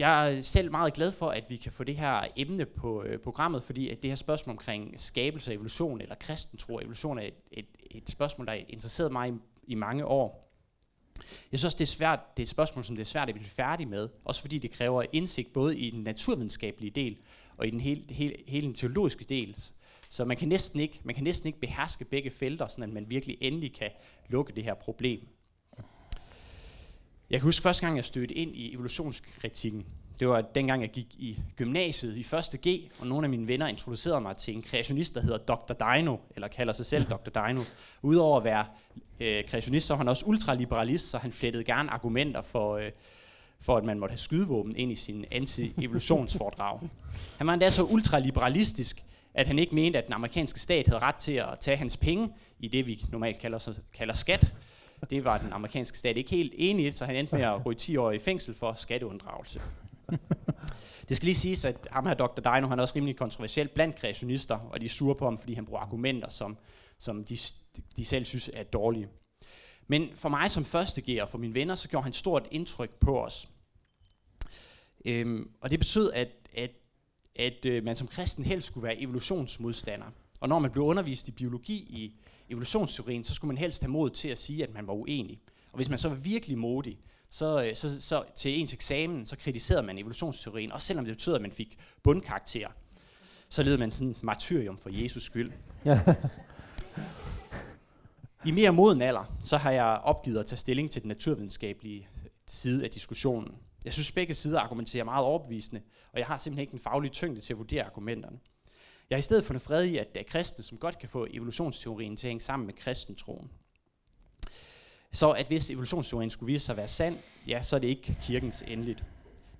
jeg er selv meget glad for, at vi kan få det her emne på øh, programmet, fordi at det her spørgsmål omkring skabelse og evolution, eller kristen tro og evolution, er et, et, et spørgsmål, der har interesseret mig i, i mange år. Jeg synes også, det er, svært, det er et spørgsmål, som det er svært at blive færdig med, også fordi det kræver indsigt både i den naturvidenskabelige del og i den hele, hele, hele den teologiske del. Så man kan, næsten ikke, man kan næsten ikke beherske begge felter, så man virkelig endelig kan lukke det her problem. Jeg kan huske første gang, jeg stødte ind i evolutionskritikken. Det var dengang, jeg gik i gymnasiet i 1. G, og nogle af mine venner introducerede mig til en kreationist, der hedder Dr. Dino, eller kalder sig selv Dr. Dino. Udover at være øh, kreationist, så var han også ultraliberalist, så han flettede gerne argumenter for, øh, for at man måtte have skydevåben ind i sin anti-evolutionsforedrag. Han var endda så ultraliberalistisk, at han ikke mente, at den amerikanske stat havde ret til at tage hans penge i det, vi normalt kalder, kalder skat, det var den amerikanske stat ikke helt enig i, så han endte med at ryge 10 år i fængsel for skatteunddragelse. Det skal lige siges, at ham her Dr. Dino, han er også rimelig kontroversiel blandt kreationister, og de er sure på ham, fordi han bruger argumenter, som, som de, de selv synes er dårlige. Men for mig som første og for mine venner, så gjorde han stort indtryk på os. Øhm, og det betød, at, at, at øh, man som kristen helst skulle være evolutionsmodstander. Og når man blev undervist i biologi i evolutionsteorien, så skulle man helst have mod til at sige, at man var uenig. Og hvis man så var virkelig modig, så, øh, så, så til ens eksamen, så kritiserede man evolutionsteorien, også selvom det betød, at man fik bundkarakter. Så led man sådan et martyrium for Jesus skyld. Ja. I mere moden alder, så har jeg opgivet at tage stilling til den naturvidenskabelige side af diskussionen. Jeg synes, begge sider argumenterer meget overbevisende, og jeg har simpelthen ikke den faglige tyngde til at vurdere argumenterne. Jeg har i stedet fundet fred i, at det er kristne, som godt kan få evolutionsteorien til at hænge sammen med kristentroen. Så at hvis evolutionsteorien skulle vise sig at være sand, ja, så er det ikke kirkens endeligt.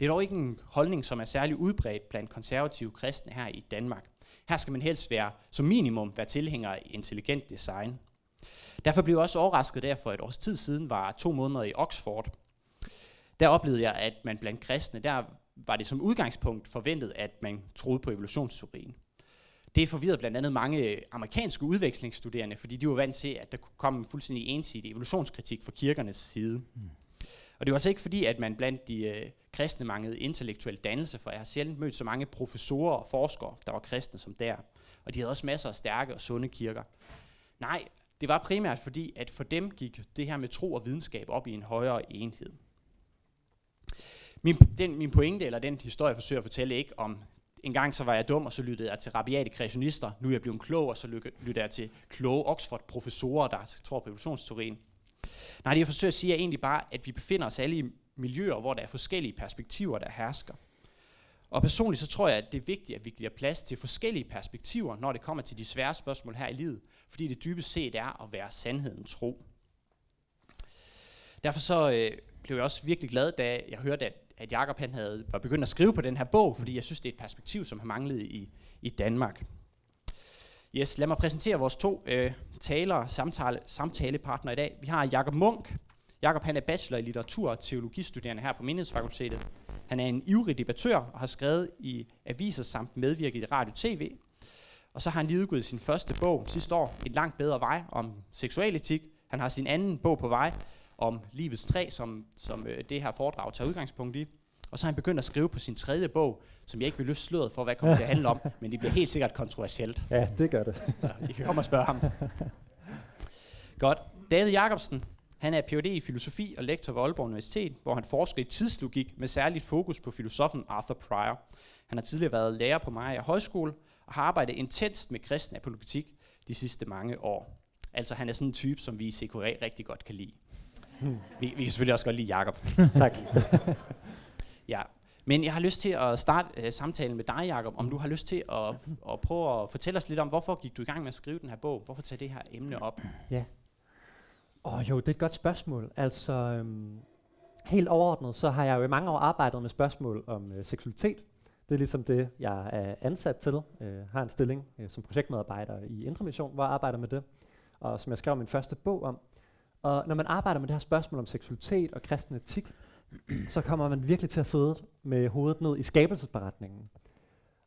Det er dog ikke en holdning, som er særlig udbredt blandt konservative kristne her i Danmark. Her skal man helst være, som minimum, være tilhænger af intelligent design. Derfor blev jeg også overrasket, der for et års tid siden var to måneder i Oxford. Der oplevede jeg, at man blandt kristne, der var det som udgangspunkt forventet, at man troede på evolutionsteorien. Det forvirrede blandt andet mange amerikanske udvekslingsstuderende, fordi de var vant til, at der kunne komme en fuldstændig ensidig evolutionskritik fra kirkernes side. Mm. Og det var altså ikke fordi, at man blandt de øh, kristne manglede intellektuel dannelse, for jeg har sjældent mødt så mange professorer og forskere, der var kristne som der. Og de havde også masser af stærke og sunde kirker. Nej, det var primært fordi, at for dem gik det her med tro og videnskab op i en højere enhed. Min, den, min pointe, eller den historie, jeg forsøger at fortælle, ikke om en gang så var jeg dum, og så lyttede jeg til rabiate kreationister. Nu er jeg blevet klog, og så lytter jeg til kloge Oxford-professorer, der tror på evolutionsteorien. Nej, det jeg forsøger at sige er egentlig bare, at vi befinder os alle i miljøer, hvor der er forskellige perspektiver, der hersker. Og personligt så tror jeg, at det er vigtigt, at vi giver plads til forskellige perspektiver, når det kommer til de svære spørgsmål her i livet, fordi det dybest set er at være sandheden tro. Derfor så øh, blev jeg også virkelig glad, da jeg hørte, at at Jacob han havde, var begyndt at skrive på den her bog, fordi jeg synes, det er et perspektiv, som har manglet i, i Danmark. Yes, lad mig præsentere vores to øh, talere, samtale, samtalepartnere i dag. Vi har Jakob Munk. Jakob han er bachelor i litteratur og teologistuderende her på Menighedsfakultetet. Han er en ivrig debattør og har skrevet i aviser samt medvirket i radio tv. Og så har han lige udgivet sin første bog sidste år, Et langt bedre vej om seksualetik. Han har sin anden bog på vej, om livets træ, som, som øh, det her foredrag tager udgangspunkt i. Og så har han begyndt at skrive på sin tredje bog, som jeg ikke vil løfte sløret for, hvad kommer til at handle om, men det bliver helt sikkert kontroversielt. Ja, det gør det. Så I kan komme og spørge ham. Godt. David Jacobsen, han er Ph.D. i filosofi og lektor ved Aalborg Universitet, hvor han forsker i tidslogik med særligt fokus på filosofen Arthur Pryor. Han har tidligere været lærer på Maja Højskole og har arbejdet intenst med kristen apologetik de sidste mange år. Altså han er sådan en type, som vi i CQA rigtig godt kan lide. Vi, vi kan selvfølgelig også godt lide Jacob. tak. ja. Men jeg har lyst til at starte uh, samtalen med dig, Jacob, om du har lyst til at, at prøve at fortælle os lidt om, hvorfor gik du i gang med at skrive den her bog? Hvorfor tage det her emne op? Ja. Åh oh, jo, det er et godt spørgsmål. Altså, øhm, helt overordnet, så har jeg jo i mange år arbejdet med spørgsmål om øh, seksualitet. Det er ligesom det, jeg er ansat til. Jeg har en stilling øh, som projektmedarbejder i Indre Mission, hvor jeg arbejder med det. Og som jeg skrev min første bog om. Og når man arbejder med det her spørgsmål om seksualitet og kristen etik, så kommer man virkelig til at sidde med hovedet ned i skabelsesberetningen.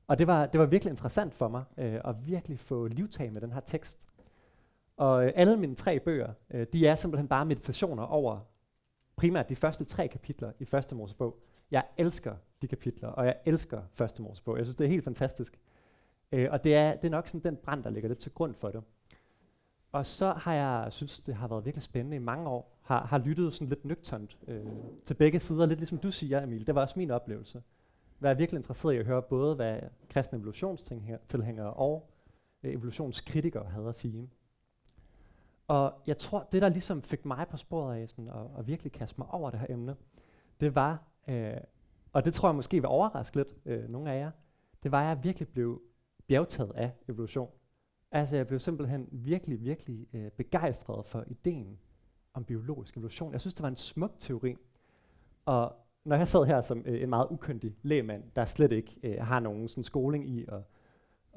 Og det var, det var virkelig interessant for mig øh, at virkelig få livtag med den her tekst. Og øh, alle mine tre bøger, øh, de er simpelthen bare meditationer over primært de første tre kapitler i første Mosebog. Jeg elsker de kapitler, og jeg elsker første Mosebog. Jeg synes, det er helt fantastisk. Øh, og det er, det er nok sådan den brand, der ligger lidt til grund for det. Og så har jeg synes, det har været virkelig spændende i mange år, har, har lyttet sådan lidt nøgternt øh, til begge sider, lidt ligesom du siger, Emil. Det var også min oplevelse. Jeg er virkelig interesseret i at høre både, hvad kristne evolutionstilhængere og øh, evolutionskritikere havde at sige. Og jeg tror, det der ligesom fik mig på sporet af sådan, og, og virkelig kaste mig over det her emne, det var, øh, og det tror jeg måske vil overraske lidt øh, nogle af jer, det var, at jeg virkelig blev bjergtaget af evolution. Altså jeg blev simpelthen virkelig, virkelig øh, begejstret for ideen om biologisk evolution. Jeg synes, det var en smuk teori. Og når jeg sad her som øh, en meget ukyndig lægmand, der slet ikke øh, har nogen sådan, skoling i at,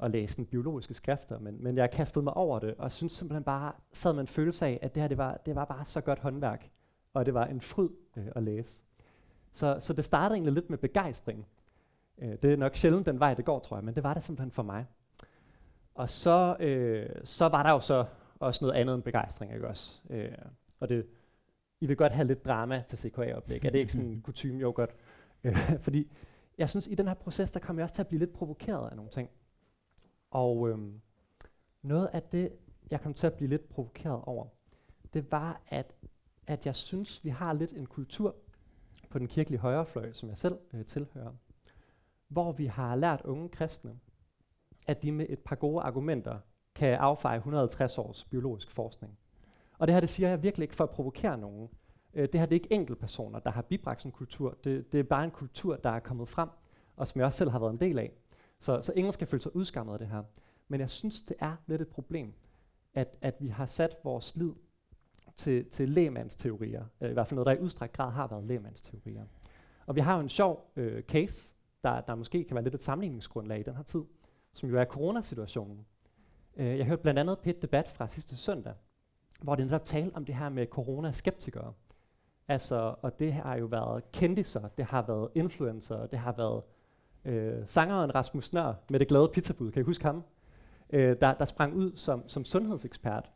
at læse sådan, biologiske skrifter, men, men jeg kastede mig over det, og synes simpelthen bare, sad med en følelse af, at det her det var, det var bare så godt håndværk, og det var en fryd øh, at læse. Så, så det startede egentlig lidt med begejstring. Øh, det er nok sjældent den vej, det går, tror jeg, men det var det simpelthen for mig. Og så, øh, så var der jo så også noget andet end begejstring, ikke også? Øh, og det, I vil godt have lidt drama til CKA-oplæg. Er det ikke sådan kutume? Jo, godt. Øh, fordi jeg synes, i den her proces, der kommer jeg også til at blive lidt provokeret af nogle ting. Og øh, noget af det, jeg kom til at blive lidt provokeret over, det var, at, at jeg synes, vi har lidt en kultur på den kirkelige højrefløj, som jeg selv øh, tilhører, hvor vi har lært unge kristne, at de med et par gode argumenter kan affeje 150 års biologisk forskning. Og det her, det siger jeg virkelig ikke for at provokere nogen. Øh, det her det er ikke enkeltpersoner, der har bibragt sådan en kultur. Det, det er bare en kultur, der er kommet frem, og som jeg også selv har været en del af. Så, så ingen skal føle sig udskammet af det her. Men jeg synes, det er lidt et problem, at, at vi har sat vores lid til, til lægmandsteorier. Øh, I hvert fald noget, der i udstrækt grad har været lægmandsteorier. Og vi har jo en sjov øh, case, der, der måske kan være lidt et sammenligningsgrundlag i den her tid, som jo er coronasituationen. Øh, jeg hørte blandt andet på debat fra sidste søndag, hvor det netop talte om det her med corona-skeptikere. Altså, og det har jo været kendiser, det har været influencer, det har været øh, sangeren Rasmus Nør med det glade pizzabud, kan I huske ham? Øh, der, der sprang ud som, som sundhedsekspert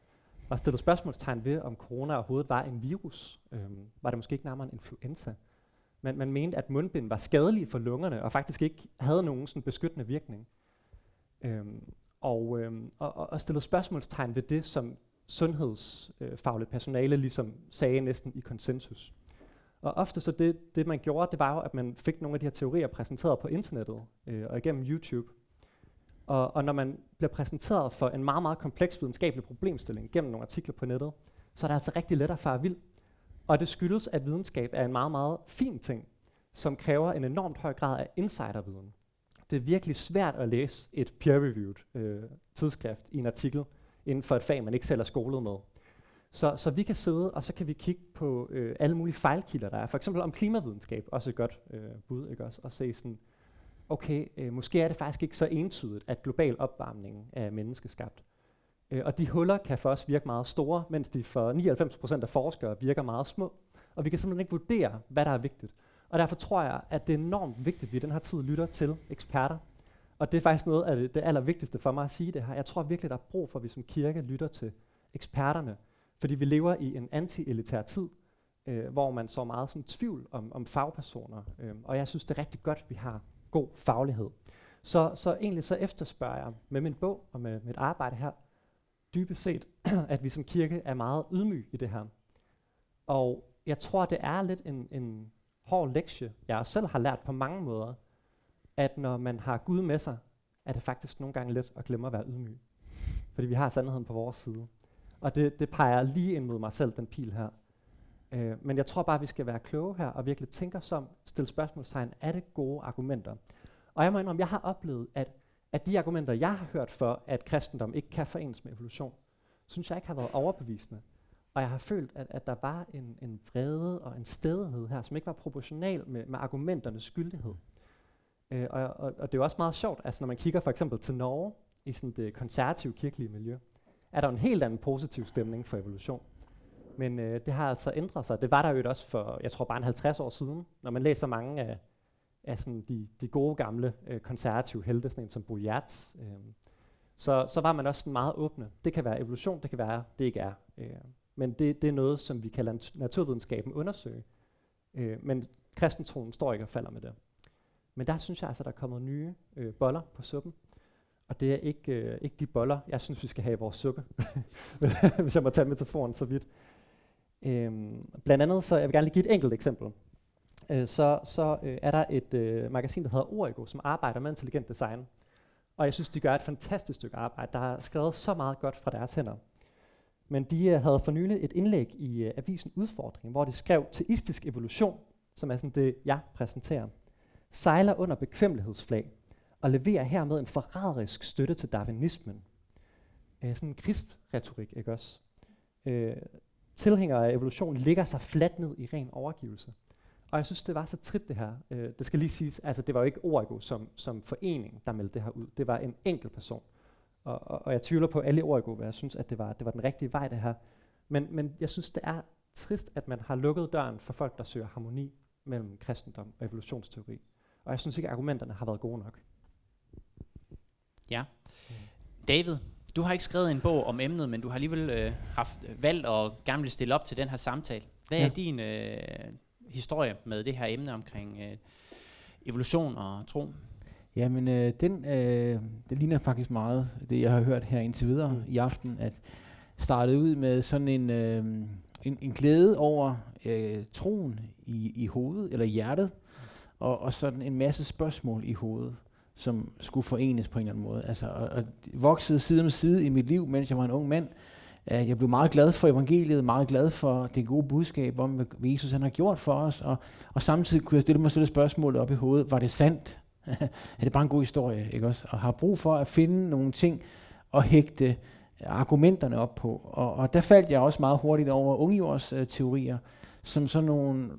og stillede spørgsmålstegn ved, om corona overhovedet var en virus. Øh, var det måske ikke nærmere en influenza? Men man mente, at mundbind var skadelige for lungerne, og faktisk ikke havde nogen sådan beskyttende virkning. Øhm, og, øhm, og, og stillede spørgsmålstegn ved det, som sundhedsfagligt øh, personale ligesom sagde næsten i konsensus. Og ofte så det, det man gjorde, det var jo, at man fik nogle af de her teorier præsenteret på internettet øh, og igennem YouTube. Og, og når man bliver præsenteret for en meget, meget kompleks videnskabelig problemstilling gennem nogle artikler på nettet, så er det altså rigtig let at fare vild. Og det skyldes, at videnskab er en meget, meget fin ting, som kræver en enormt høj grad af insiderviden. Det er virkelig svært at læse et peer-reviewed øh, tidsskrift i en artikel inden for et fag, man ikke selv er skolet med. Så, så vi kan sidde, og så kan vi kigge på øh, alle mulige fejlkilder, der er. For eksempel om klimavidenskab, også et godt øh, bud, ikke også? Og se sådan, okay, øh, måske er det faktisk ikke så entydigt, at global opvarmning er menneskeskabt. Øh, og de huller kan for os virke meget store, mens de for 99% af forskere virker meget små. Og vi kan simpelthen ikke vurdere, hvad der er vigtigt. Og derfor tror jeg, at det er enormt vigtigt, at vi i den her tid lytter til eksperter. Og det er faktisk noget af det, det allervigtigste for mig at sige det her. Jeg tror virkelig, der er brug for, at vi som kirke lytter til eksperterne. Fordi vi lever i en anti-elitær tid, øh, hvor man så meget sådan tvivl om, om fagpersoner. Øh, og jeg synes, det er rigtig godt, at vi har god faglighed. Så, så egentlig så efterspørger jeg med min bog og med mit arbejde her, dybest set, at vi som kirke er meget ydmyge i det her. Og jeg tror, det er lidt en, en hård lektie, jeg selv har lært på mange måder, at når man har Gud med sig, er det faktisk nogle gange let at glemme at være ydmyg. Fordi vi har sandheden på vores side. Og det, det peger lige ind mod mig selv, den pil her. Øh, men jeg tror bare, at vi skal være kloge her, og virkelig tænke os om, stille spørgsmålstegn, er det gode argumenter? Og jeg må indrømme, jeg har oplevet, at, at de argumenter, jeg har hørt for, at kristendom ikke kan forenes med evolution, synes jeg ikke har været overbevisende. Og jeg har følt, at, at der var en, en vrede og en stedighed her, som ikke var proportional med, med argumenternes skyldighed. Øh, og, og, og det er jo også meget sjovt, altså når man kigger for eksempel til Norge, i sådan det konservative kirkelige miljø, er der en helt anden positiv stemning for evolution. Men øh, det har altså ændret sig. Det var der jo også for, jeg tror bare en 50 år siden, når man læser mange af, af sådan de, de gode gamle øh, konservative helte, sådan en som Boyards, øh, så, så var man også sådan meget åbne. Det kan være evolution, det kan være, det ikke er. Øh, men det, det er noget, som vi kalder naturvidenskaben undersøge. Øh, men kristentroen står ikke og falder med det. Men der synes jeg altså, der er kommet nye øh, boller på suppen. Og det er ikke, øh, ikke de boller, jeg synes, vi skal have i vores suppe, hvis jeg må tage metaforen så vidt. Øhm, blandt andet, så jeg vil gerne lige give et enkelt eksempel. Øh, så så øh, er der et øh, magasin, der hedder Origo, som arbejder med intelligent design. Og jeg synes, de gør et fantastisk stykke arbejde. Der er skrevet så meget godt fra deres hænder. Men de øh, havde for nylig et indlæg i øh, avisen Udfordring, hvor de skrev, teistisk evolution, som er sådan det, jeg præsenterer, sejler under bekvemmelighedsflag og leverer hermed en forræderisk støtte til darwinismen. Øh, sådan en kristretorik, ikke også? Øh, tilhængere af evolution ligger sig fladt ned i ren overgivelse. Og jeg synes, det var så trit det her. Øh, det skal lige siges, altså det var jo ikke Origo som, som forening, der meldte det her ud. Det var en enkelt person. Og, og, og jeg tvivler på alle Origo, hvad jeg synes, at det var, det var den rigtige vej, det her. Men, men jeg synes, det er trist, at man har lukket døren for folk, der søger harmoni mellem kristendom og evolutionsteori. Og jeg synes ikke, at argumenterne har været gode nok. Ja. David, du har ikke skrevet en bog om emnet, men du har alligevel øh, haft valgt og gerne vil stille op til den her samtale. Hvad ja. er din øh, historie med det her emne omkring øh, evolution og tro? Jamen, øh, den, øh, det ligner faktisk meget det, jeg har hørt her indtil videre mm. i aften, at startede ud med sådan en, øh, en, en glæde over øh, troen i, i hovedet, eller hjertet, og, og sådan en masse spørgsmål i hovedet, som skulle forenes på en eller anden måde. Altså, og, og voksede side om side i mit liv, mens jeg var en ung mand. Uh, jeg blev meget glad for evangeliet, meget glad for det gode budskab om, hvad Jesus han har gjort for os, og, og samtidig kunne jeg stille mig selv spørgsmålet op i hovedet, var det sandt? er det bare en god historie, ikke også? Og har brug for at finde nogle ting og hægte argumenterne op på. Og, og der faldt jeg også meget hurtigt over ungjords øh, teorier, som sådan nogle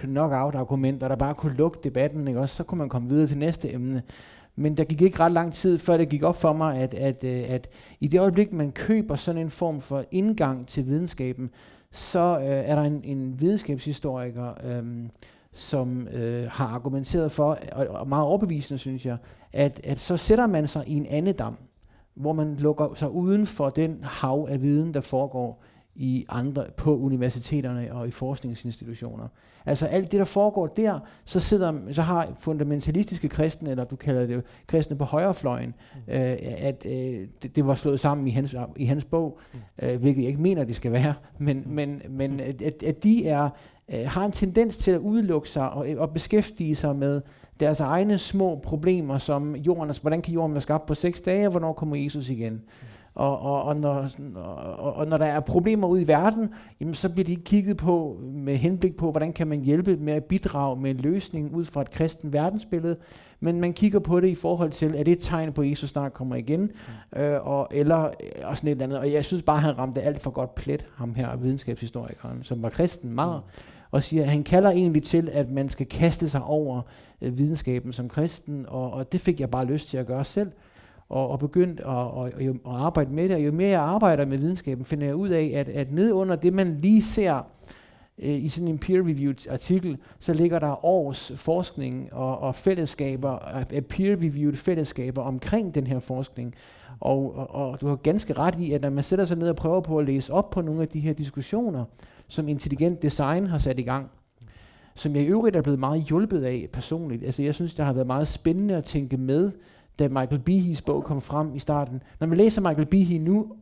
knockout-argumenter, der bare kunne lukke debatten, ikke også? Så kunne man komme videre til næste emne. Men der gik ikke ret lang tid, før det gik op for mig, at, at, øh, at i det øjeblik, man køber sådan en form for indgang til videnskaben, så øh, er der en, en videnskabshistoriker, øh, som øh, har argumenteret for, og, og meget overbevisende synes jeg, at, at så sætter man sig i en anden dam, hvor man lukker sig uden for den hav af viden, der foregår i andre, på universiteterne og i forskningsinstitutioner. Altså alt det, der foregår der, så, sidder, så har fundamentalistiske kristne, eller du kalder det kristne på højrefløjen, mm. øh, at øh, det, det var slået sammen i hans, i hans bog, mm. øh, hvilket jeg ikke mener, det skal være, men, men, men mm. at, at de er, øh, har en tendens til at udelukke sig og, og beskæftige sig med deres egne små problemer, som jorden, altså, hvordan kan jorden være skabt på seks dage, og hvornår kommer Jesus igen? Mm. Og, og, og, når, og, og når der er problemer ude i verden, jamen, så bliver de kigget på med henblik på, hvordan kan man hjælpe med at bidrage med en løsning ud fra et kristen verdensbillede. Men man kigger på det i forhold til, er det et tegn på, at Jesus snart kommer igen? Mm. Øh, og, eller øh, og sådan et eller andet. Og jeg synes bare, han ramte alt for godt plet, ham her videnskabshistorikeren, som var kristen meget. Mm. Og siger, at han kalder egentlig til, at man skal kaste sig over øh, videnskaben som kristen. Og, og det fik jeg bare lyst til at gøre selv og, og begyndt at, og, og, at arbejde med det. Og jo mere jeg arbejder med videnskaben, finder jeg ud af, at, at ned under det, man lige ser øh, i sådan en peer-reviewed artikel, så ligger der års forskning og, og fællesskaber, af peer-reviewed fællesskaber omkring den her forskning. Og, og, og du har ganske ret i, at når man sætter sig ned og prøver på at læse op på nogle af de her diskussioner, som intelligent design har sat i gang, som jeg i øvrigt er blevet meget hjulpet af personligt. Altså jeg synes, det har været meget spændende at tænke med, da Michael Behe's bog kom frem i starten. Når man læser Michael Behe nu,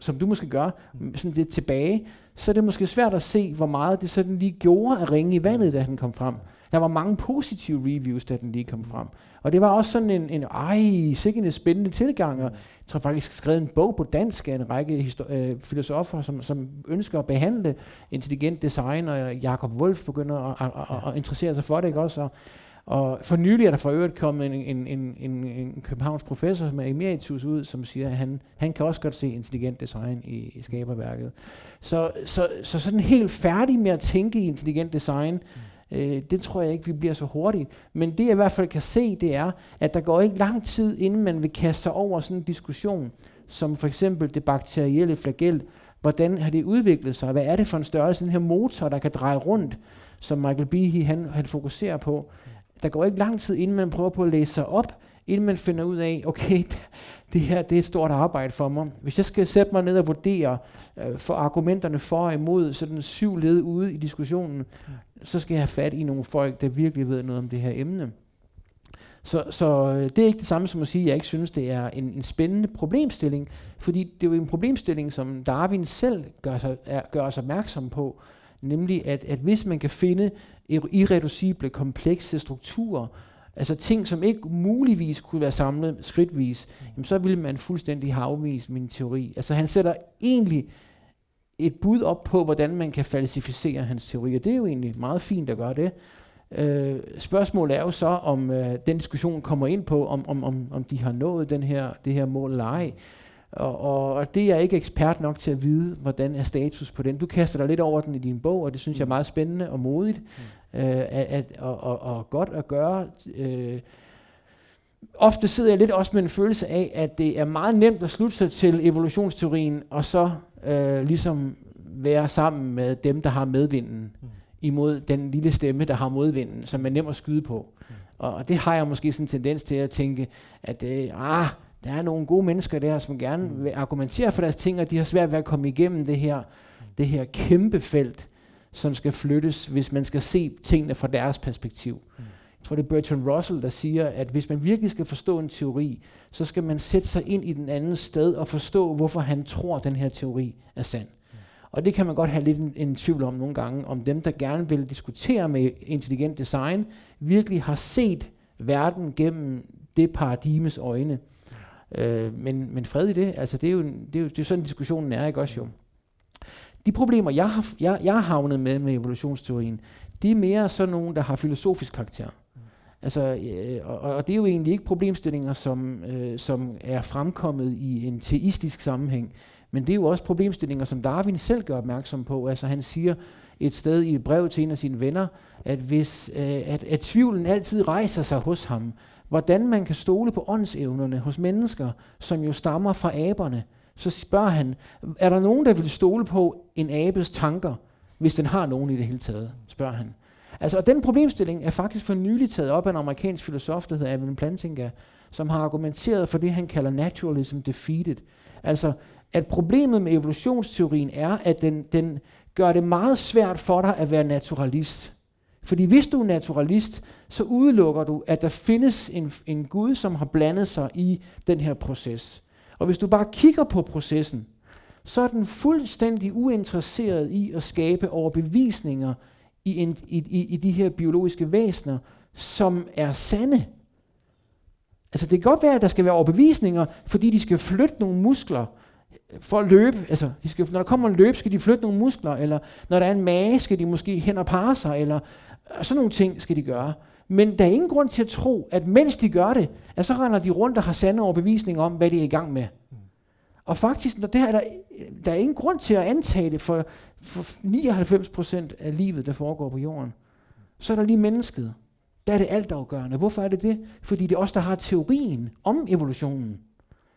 som du måske gør, mm. sådan lidt tilbage, så er det måske svært at se, hvor meget det sådan lige gjorde at ringe i vandet, da den kom frem. Der var mange positive reviews, da den lige kom frem. Og det var også sådan en, en ej, sikkert en spændende tilgang. Og jeg tror faktisk, jeg skrevet en bog på dansk af en række øh, filosofer, som, som ønsker at behandle intelligent design, og Jakob Wolf begynder at, at, at, at interessere sig for det, ikke også? Og, og for nylig er der for øvrigt kommet en, en, en, en, en Københavns professor med emeritus ud, som siger, at han, han kan også godt se intelligent design i, i skaberværket. Så, så, så sådan helt færdig med at tænke i intelligent design, mm øh, det tror jeg ikke, vi bliver så hurtigt. Men det jeg i hvert fald kan se, det er, at der går ikke lang tid, inden man vil kaste sig over sådan en diskussion, som for eksempel det bakterielle flagel. Hvordan har det udviklet sig? Hvad er det for en størrelse, den her motor, der kan dreje rundt, som Michael Behe han, han fokuserer på? der går ikke lang tid, inden man prøver på at læse sig op, inden man finder ud af, okay, det her det er et stort arbejde for mig. Hvis jeg skal sætte mig ned og vurdere øh, for argumenterne for og imod sådan syv led ude i diskussionen, så skal jeg have fat i nogle folk, der virkelig ved noget om det her emne. Så, så øh, det er ikke det samme som at sige, at jeg ikke synes, det er en, en spændende problemstilling, fordi det er jo en problemstilling, som Darwin selv gør, sig, er, gør os opmærksom på, nemlig at, at hvis man kan finde irreducible, komplekse strukturer, altså ting, som ikke muligvis kunne være samlet skridtvis, jamen så ville man fuldstændig have afvist min teori. Altså han sætter egentlig et bud op på, hvordan man kan falsificere hans teori, og det er jo egentlig meget fint at gøre det. Øh, spørgsmålet er jo så, om øh, den diskussion kommer ind på, om, om, om, om de har nået den her, det her mål eller ej. Og, og, og det er jeg ikke ekspert nok til at vide, hvordan er status på den. Du kaster dig lidt over den i din bog, og det synes mm. jeg er meget spændende og modigt, mm. Øh, at, at, og, og, og godt at gøre. Øh, ofte sidder jeg lidt også med en følelse af, at det er meget nemt at slutte sig til evolutionsteorien, og så øh, ligesom være sammen med dem, der har medvinden, mm. imod den lille stemme, der har modvinden, som er nem at skyde på. Mm. Og, og det har jeg måske sådan en tendens til at tænke, at øh, ah, der er nogle gode mennesker der, som gerne mm. vil argumentere for deres ting, og de har svært ved at komme igennem det her, det her kæmpe felt, som skal flyttes, hvis man skal se tingene fra deres perspektiv. Mm. Jeg tror, det er Bertrand Russell, der siger, at hvis man virkelig skal forstå en teori, så skal man sætte sig ind i den anden sted og forstå, hvorfor han tror, at den her teori er sand. Mm. Og det kan man godt have lidt en, en tvivl om nogle gange, om dem, der gerne vil diskutere med intelligent design, virkelig har set verden gennem det paradigmes øjne. Øh, men, men fred i det, altså det er jo, det er jo det er sådan diskussionen er, ikke også jo. De problemer, jeg har, jeg, jeg har havnet med med evolutionsteorien, det er mere sådan nogle, der har filosofisk karakter. Mm. Altså, øh, og, og det er jo egentlig ikke problemstillinger, som, øh, som er fremkommet i en teistisk sammenhæng, men det er jo også problemstillinger, som Darwin selv gør opmærksom på. Altså han siger et sted i et brev til en af sine venner, at hvis øh, at, at tvivlen altid rejser sig hos ham, hvordan man kan stole på åndsevnerne hos mennesker, som jo stammer fra aberne, så spørger han, er der nogen, der vil stole på en abes tanker, hvis den har nogen i det hele taget, spørger han. Altså, og den problemstilling er faktisk for nylig taget op af en amerikansk filosof, der hedder Evan Plantinga, som har argumenteret for det, han kalder naturalism defeated. Altså, at problemet med evolutionsteorien er, at den, den gør det meget svært for dig at være naturalist. Fordi hvis du er naturalist, så udelukker du, at der findes en, en Gud, som har blandet sig i den her proces. Og hvis du bare kigger på processen, så er den fuldstændig uinteresseret i at skabe overbevisninger i, en, i, i, i de her biologiske væsener, som er sande. Altså det kan godt være, at der skal være overbevisninger, fordi de skal flytte nogle muskler for at løbe. Altså, de skal, når der kommer en løb, skal de flytte nogle muskler, eller når der er en mage, skal de måske hen og parre sig, eller sådan nogle ting skal de gøre. Men der er ingen grund til at tro, at mens de gør det, at så render de rundt og har sande overbevisning om, hvad de er i gang med. Mm. Og faktisk, når det her, der, der er ingen grund til at antage det for, for 99% af livet, der foregår på jorden. Så er der lige mennesket. Der er det altafgørende. Hvorfor er det det? Fordi det er os, der har teorien om evolutionen.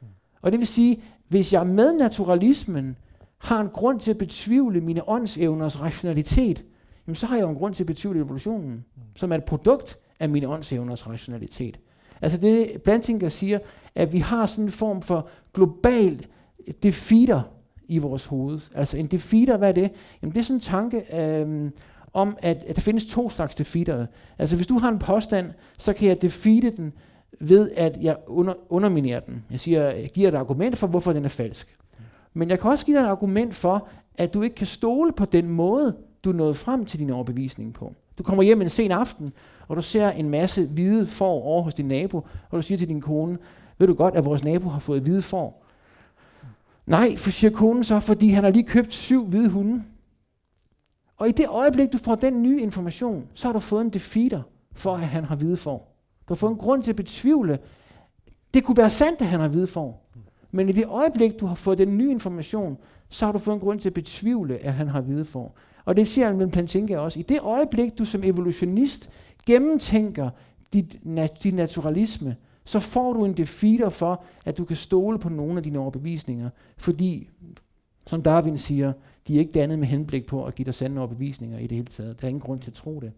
Mm. Og det vil sige, hvis jeg med naturalismen har en grund til at betvivle mine åndsevners rationalitet, jamen så har jeg jo en grund til at betvivle evolutionen, mm. som er et produkt af mine åndsevners rationalitet. Altså det, Plantinga siger, at vi har sådan en form for global defeater i vores hoved. Altså en defeater, hvad er det? Jamen det er sådan en tanke øhm, om, at, at der findes to slags defeater. Altså hvis du har en påstand, så kan jeg defeate den ved, at jeg under, underminerer den. Jeg siger, jeg giver et argument for, hvorfor den er falsk. Men jeg kan også give dig et argument for, at du ikke kan stole på den måde, du er nået frem til din overbevisning på. Du kommer hjem en sen aften, og du ser en masse hvide får over hos din nabo, og du siger til din kone, ved du godt, at vores nabo har fået hvide får? Nej, for siger konen så, fordi han har lige købt syv hvide hunde. Og i det øjeblik, du får den nye information, så har du fået en defeater for, at han har hvide får. Du har fået en grund til at betvivle. Det kunne være sandt, at han har hvide får. Men i det øjeblik, du har fået den nye information, så har du fået en grund til at betvivle, at han har hvide får. Og det siger Almen Plantinga også. I det øjeblik, du som evolutionist gennemtænker dit, nat, din naturalisme, så får du en defeater for, at du kan stole på nogle af dine overbevisninger. Fordi, som Darwin siger, de er ikke dannet med henblik på at give dig sande overbevisninger i det hele taget. Der er ingen grund til at tro det.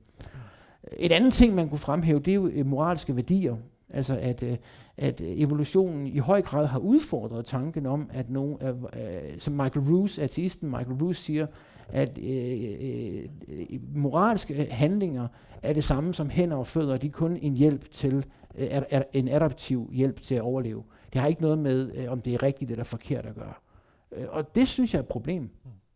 Et andet ting, man kunne fremhæve, det er jo øh, moralske værdier. Altså at, øh, at øh, evolutionen i høj grad har udfordret tanken om, at nogen, uh, som Michael Roos, ateisten Michael Roos siger, at øh, øh, øh, moralske handlinger er det samme som hænder og fødder, de er kun en hjælp til øh, er, er en adaptiv hjælp til at overleve. Det har ikke noget med, øh, om det er rigtigt eller forkert at gøre. Øh, og det synes jeg er et problem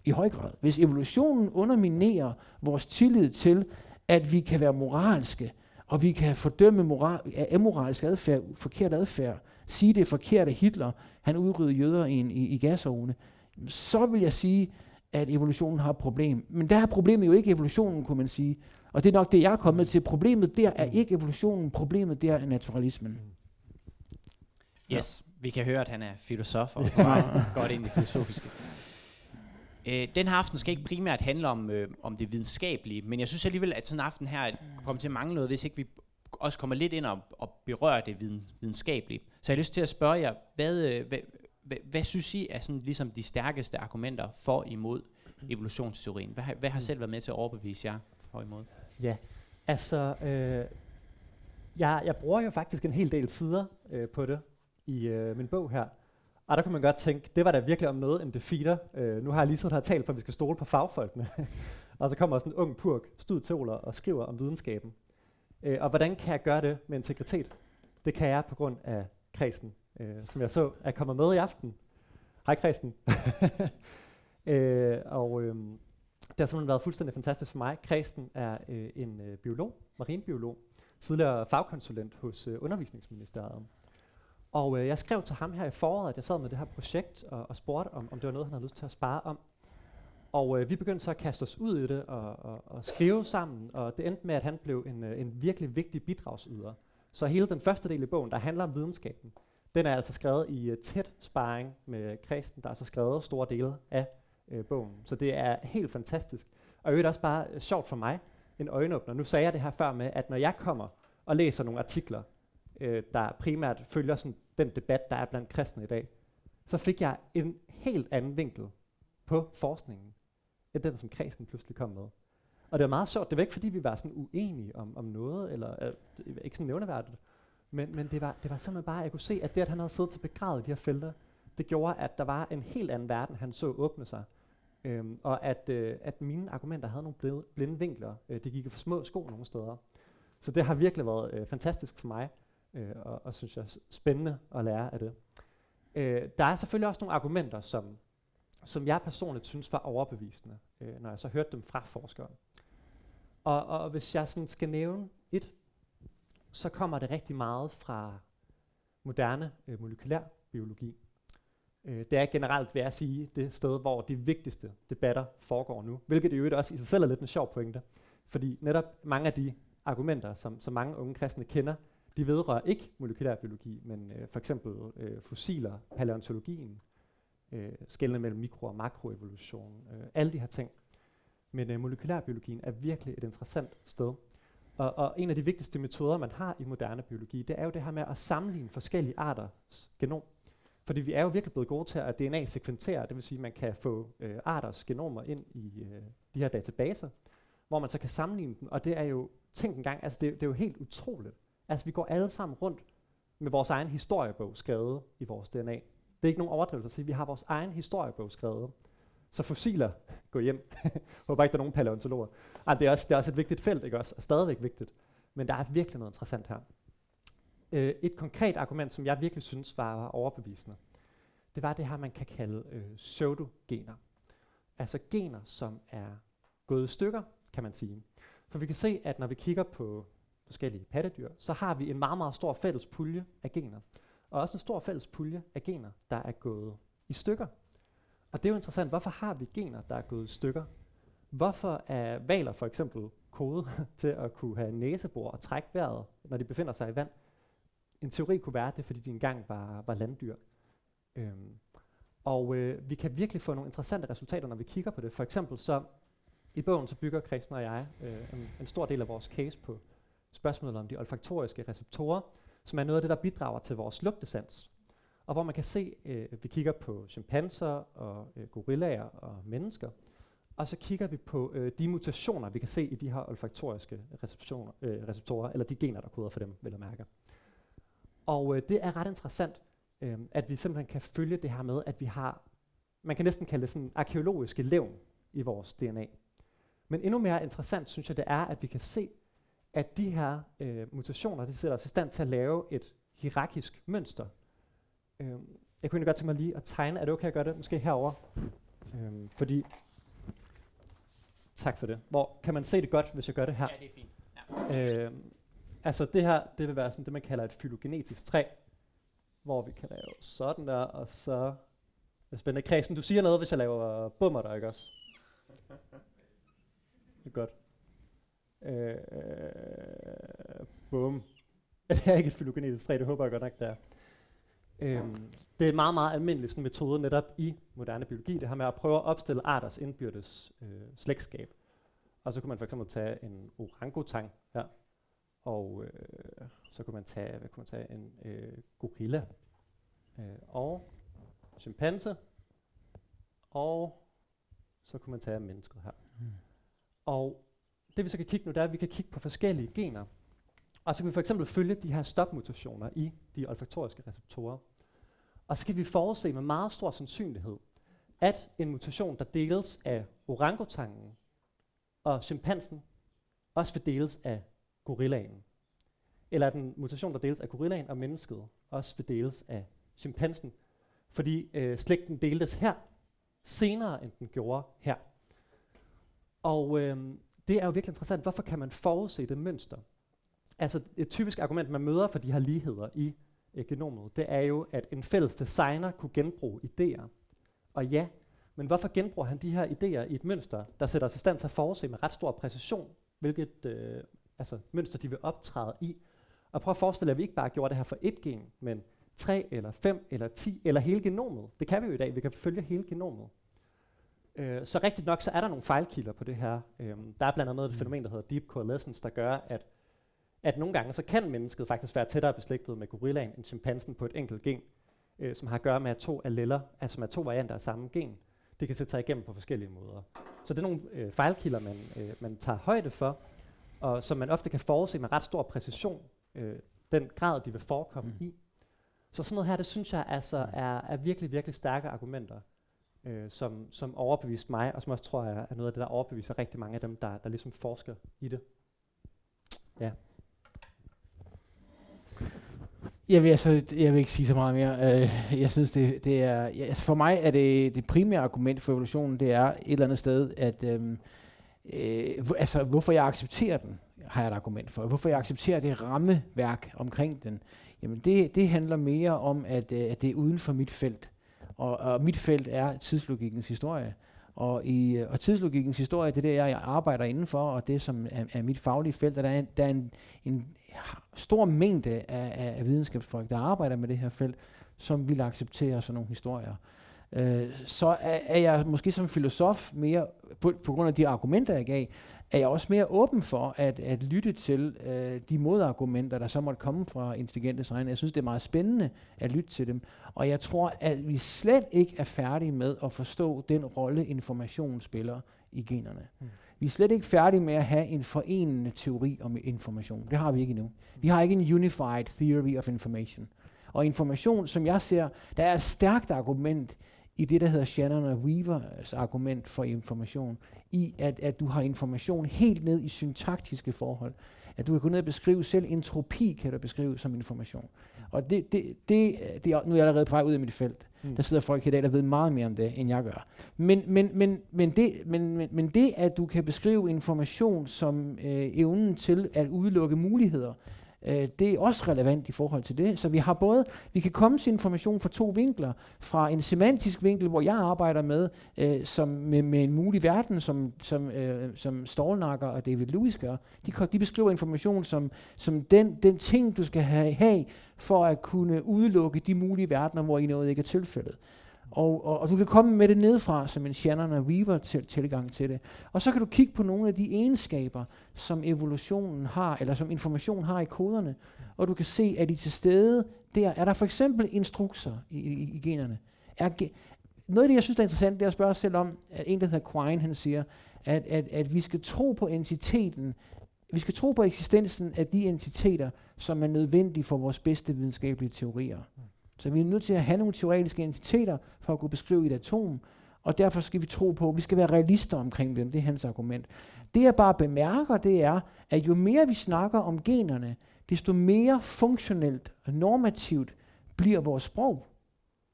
i høj grad. Hvis evolutionen underminerer vores tillid til, at vi kan være moralske, og vi kan fordømme moral, amoralsk adfærd, forkert adfærd, sige det forkert, at Hitler han udryddede jøder i, en, i, i gasovne, så vil jeg sige, at evolutionen har et problem. Men der er problemet jo ikke evolutionen, kunne man sige. Og det er nok det, jeg er kommet til. Problemet der er ikke evolutionen, problemet der er naturalismen. Yes, vi kan høre, at han er filosof og godt ind i filosofiske. Øh, den her aften skal ikke primært handle om, øh, om det videnskabelige, men jeg synes alligevel, at sådan en aften her kommer til at mangle noget, hvis ikke vi også kommer lidt ind og, og berører det viden, videnskabelige. Så jeg har lyst til at spørge jer, hvad, øh, hvad, hvad, hvad synes I er sådan ligesom de stærkeste argumenter for imod evolutionsteorien? Hvad, har- hvad har selv været med til at overbevise jer for imod? Ja, altså, øh, jeg, jeg bruger jo faktisk en hel del sider øh, på det i øh, min bog her. Og der kunne man godt tænke, det var da virkelig om noget en defeater. Øh, nu har jeg lige siddet her og talt for, vi skal stole på fagfolkene. og så kommer sådan en ung purk, studieteoler, og skriver om videnskaben. Øh, og hvordan kan jeg gøre det med integritet? Det kan jeg på grund af Kristen, øh, som jeg så er kommet med i aften. Hej Kristen. øh, og øh, det har simpelthen været fuldstændig fantastisk for mig. Kristen er øh, en øh, biolog, marinbiolog, tidligere fagkonsulent hos øh, undervisningsministeriet. Og øh, jeg skrev til ham her i foråret, at jeg sad med det her projekt og, og spurgte, om, om det var noget, han havde lyst til at spare om. Og øh, vi begyndte så at kaste os ud i det og, og, og skrive sammen, og det endte med, at han blev en, øh, en virkelig vigtig bidragsyder. Så hele den første del i bogen, der handler om videnskaben, den er altså skrevet i uh, tæt sparring med Kristen, der er så skrevet store dele af uh, bogen. Så det er helt fantastisk. Og det øvrigt også bare uh, sjovt for mig, en øjenåbner. Nu sagde jeg det her før med, at når jeg kommer og læser nogle artikler, øh, der primært følger sådan den debat, der er blandt kristne i dag, så fik jeg en helt anden vinkel på forskningen, end den, som kristen pludselig kom med. Og det var meget sjovt. Det var ikke, fordi vi var sådan uenige om, om noget, eller øh, ikke sådan nævneværdigt, men, men det, var, det var simpelthen bare, at jeg kunne se, at det, at han havde siddet til begravet i de her felter, det gjorde, at der var en helt anden verden, han så åbne sig. Øhm, og at, øh, at mine argumenter havde nogle blinde, blinde vinkler. Øh, det gik i for små sko nogle steder. Så det har virkelig været øh, fantastisk for mig, øh, og, og synes jeg spændende at lære af det. Øh, der er selvfølgelig også nogle argumenter, som, som jeg personligt synes var overbevisende, øh, når jeg så hørte dem fra forskere. Og, og hvis jeg sådan skal nævne et, så kommer det rigtig meget fra moderne øh, molekylær biologi. Øh, det er generelt, vil jeg sige, det sted, hvor de vigtigste debatter foregår nu. Hvilket i øvrigt også i sig selv er lidt en sjov pointe. Fordi netop mange af de argumenter, som, som mange unge kristne kender, de vedrører ikke molekylær biologi, men øh, for eksempel øh, fossiler, paleontologien, øh, skældene mellem mikro- og makroevolution, øh, alle de her ting. Men øh, molekylærbiologien er virkelig et interessant sted. Og, og en af de vigtigste metoder, man har i moderne biologi, det er jo det her med at sammenligne forskellige arters genom. Fordi vi er jo virkelig blevet gode til at DNA-sekventere, det vil sige, at man kan få øh, arters genomer ind i øh, de her databaser, hvor man så kan sammenligne dem, og det er jo, tænk engang, altså det, det er jo helt utroligt. Altså vi går alle sammen rundt med vores egen historiebog skrevet i vores DNA. Det er ikke nogen overdrivelse at sige, at vi har vores egen historiebog skrevet. Så fossiler, gå hjem. Håber ikke, der er nogen paleontologer. Ej, det, er også, det er også et vigtigt felt, ikke også? Og stadigvæk vigtigt. Men der er virkelig noget interessant her. Øh, et konkret argument, som jeg virkelig synes var overbevisende, det var det her, man kan kalde øh, pseudogener. Altså gener, som er gået i stykker, kan man sige. For vi kan se, at når vi kigger på forskellige pattedyr, så har vi en meget, meget stor fælles pulje af gener. Og også en stor fælles pulje af gener, der er gået i stykker. Og det er jo interessant, hvorfor har vi gener, der er gået i stykker? Hvorfor er valer for eksempel kodet til at kunne have næsebor og trække vejret, når de befinder sig i vand? En teori kunne være, at det er, fordi de engang var, var landdyr. Øhm, og øh, vi kan virkelig få nogle interessante resultater, når vi kigger på det. For eksempel så, i bogen så bygger Christen og jeg øh, en, en stor del af vores case på spørgsmålet om de olfaktoriske receptorer, som er noget af det, der bidrager til vores lugtesans. Og hvor man kan se, øh, vi kigger på chimpanser og øh, gorillaer og mennesker, og så kigger vi på øh, de mutationer, vi kan se i de her olfaktoriske receptioner, øh, receptorer, eller de gener, der koder for dem, vil jeg mærke. Og øh, det er ret interessant, øh, at vi simpelthen kan følge det her med, at vi har, man kan næsten kalde det sådan arkeologiske levn i vores DNA. Men endnu mere interessant synes jeg, det er, at vi kan se, at de her øh, mutationer, de sætter os i stand til at lave et hierarkisk mønster. Øh, jeg kunne egentlig godt tænke mig lige at tegne. Er det okay at gøre det? Måske herover. Øh, fordi... Tak for det. Hvor kan man se det godt, hvis jeg gør det her? Ja, det er fint. Ja. Øh, altså det her, det vil være sådan det, man kalder et fylogenetisk træ, hvor vi kan lave sådan der, og så... Det er spændende. Kredsen, du siger noget, hvis jeg laver bummer der, ikke også? Det er godt. Øh, bum. Det er ikke et fylogenetisk træ, det håber jeg godt nok, det er. Øhm, det er meget, meget almindelig sådan, metode netop i moderne biologi, det her med at prøve at opstille arters indbyrdes øh, slægtskab. Og så kunne man for eksempel tage en orangutang her, og øh, så kunne man tage, hvad kunne man tage, en øh, gorilla, øh, og chimpanse, og så kunne man tage mennesket her. Mm. Og det vi så kan kigge nu, det er, at vi kan kigge på forskellige gener. Og så kan vi for eksempel følge de her stopmutationer i de olfaktoriske receptorer. Og så kan vi forudse med meget stor sandsynlighed, at en mutation, der deles af orangutangen og chimpansen, også vil deles af gorillaen. Eller at en mutation, der deles af gorillaen og mennesket, også vil deles af chimpansen. Fordi øh, slægten deltes her senere, end den gjorde her. Og øh, det er jo virkelig interessant. Hvorfor kan man forudse det mønster? Altså et typisk argument, man møder for de her ligheder i øh, genomet, det er jo, at en fælles designer kunne genbruge idéer. Og ja, men hvorfor genbruger han de her idéer i et mønster, der sætter os i stand til at forudse med ret stor præcision, hvilket øh, altså, mønster de vil optræde i? Og prøv at forestille jer, at vi ikke bare gjorde det her for et gen, men 3 eller 5 eller 10 eller hele genomet. Det kan vi jo i dag, vi kan følge hele genomet. Øh, så rigtigt nok, så er der nogle fejlkilder på det her. Øh, der er blandt andet et mm. fænomen, der hedder deep coalescence, der gør, at, at nogle gange så kan mennesket faktisk være tættere beslægtet med gorillaen end chimpansen på et enkelt gen, øh, som har at gøre med, at to alleller, altså med to varianter af samme gen, det kan sætte sig igennem på forskellige måder. Så det er nogle øh, fejlkilder, man, øh, man tager højde for, og som man ofte kan forudse med ret stor præcision, øh, den grad, de vil forekomme mm. i. Så sådan noget her, det synes jeg altså mm. er, er virkelig, virkelig stærke argumenter øh, som, som overbeviste mig, og som også tror jeg er noget af det, der overbeviser rigtig mange af dem, der, der ligesom forsker i det. Ja. Jeg vil, altså, jeg vil ikke sige så meget mere. Uh, jeg synes, det, det er... Ja, altså for mig er det det primære argument for evolutionen, det er et eller andet sted, at... Øhm, øh, altså, hvorfor jeg accepterer den, har jeg et argument for. Hvorfor jeg accepterer det rammeværk omkring den. Jamen, det, det handler mere om, at, øh, at det er uden for mit felt. Og, og mit felt er tidslogikkens historie. Og, i, og tidslogikkens historie, det er det, jeg arbejder indenfor, og det som er, er mit faglige felt. Og der er, en, der er en, en stor mængde af, af videnskabsfolk, der arbejder med det her felt, som vil acceptere sådan nogle historier. Øh, så er, er jeg måske som filosof mere, på, på grund af de argumenter, jeg gav, er jeg også mere åben for at, at lytte til øh, de modargumenter, der så måtte komme fra intelligent design. Jeg synes, det er meget spændende at lytte til dem. Og jeg tror, at vi slet ikke er færdige med at forstå den rolle, information spiller i generne. Mm. Vi er slet ikke færdige med at have en forenende teori om information. Det har vi ikke endnu. Vi har ikke en unified theory of information. Og information, som jeg ser, der er et stærkt argument i det, der hedder Shannon og Weavers argument for information, i at, at du har information helt ned i syntaktiske forhold. At du kan gå ned og beskrive selv entropi, kan du beskrive som information. Og det, det, det, det det nu er jeg allerede på vej ud af mit felt. Mm. Der sidder folk i dag, der ved meget mere om det, end jeg gør. Men, men, men, men, det, men, men, men det, at du kan beskrive information som øh, evnen til at udelukke muligheder, Øh, det er også relevant i forhold til det. Så vi har både, vi kan komme til information fra to vinkler. Fra en semantisk vinkel, hvor jeg arbejder med, øh, som med, med en mulig verden, som, som, øh, som Stolnakker og David Lewis gør. De, de beskriver information som, som den, den ting, du skal have, have for at kunne udelukke de mulige verdener, hvor I noget ikke er tilfældet. Og, og, og du kan komme med det nedfra som en Shannon og Weaver til, tilgang til det. Og så kan du kigge på nogle af de egenskaber, som evolutionen har, eller som information har i koderne, og du kan se, at de til stede der, er der for eksempel instrukser i, i, i generne. Er ge noget af det, jeg synes, er interessant, det er at spørge os selv om, at en, der hedder Quine, han siger, at, at, at vi skal tro på entiteten, vi skal tro på eksistensen af de entiteter, som er nødvendige for vores bedste videnskabelige teorier. Mm. Så vi er nødt til at have nogle teoretiske entiteter for at kunne beskrive et atom. og derfor skal vi tro på, vi skal være realister omkring dem. Det er hans argument. Det jeg bare bemærker, det er, at jo mere vi snakker om generne, desto mere funktionelt og normativt bliver vores sprog.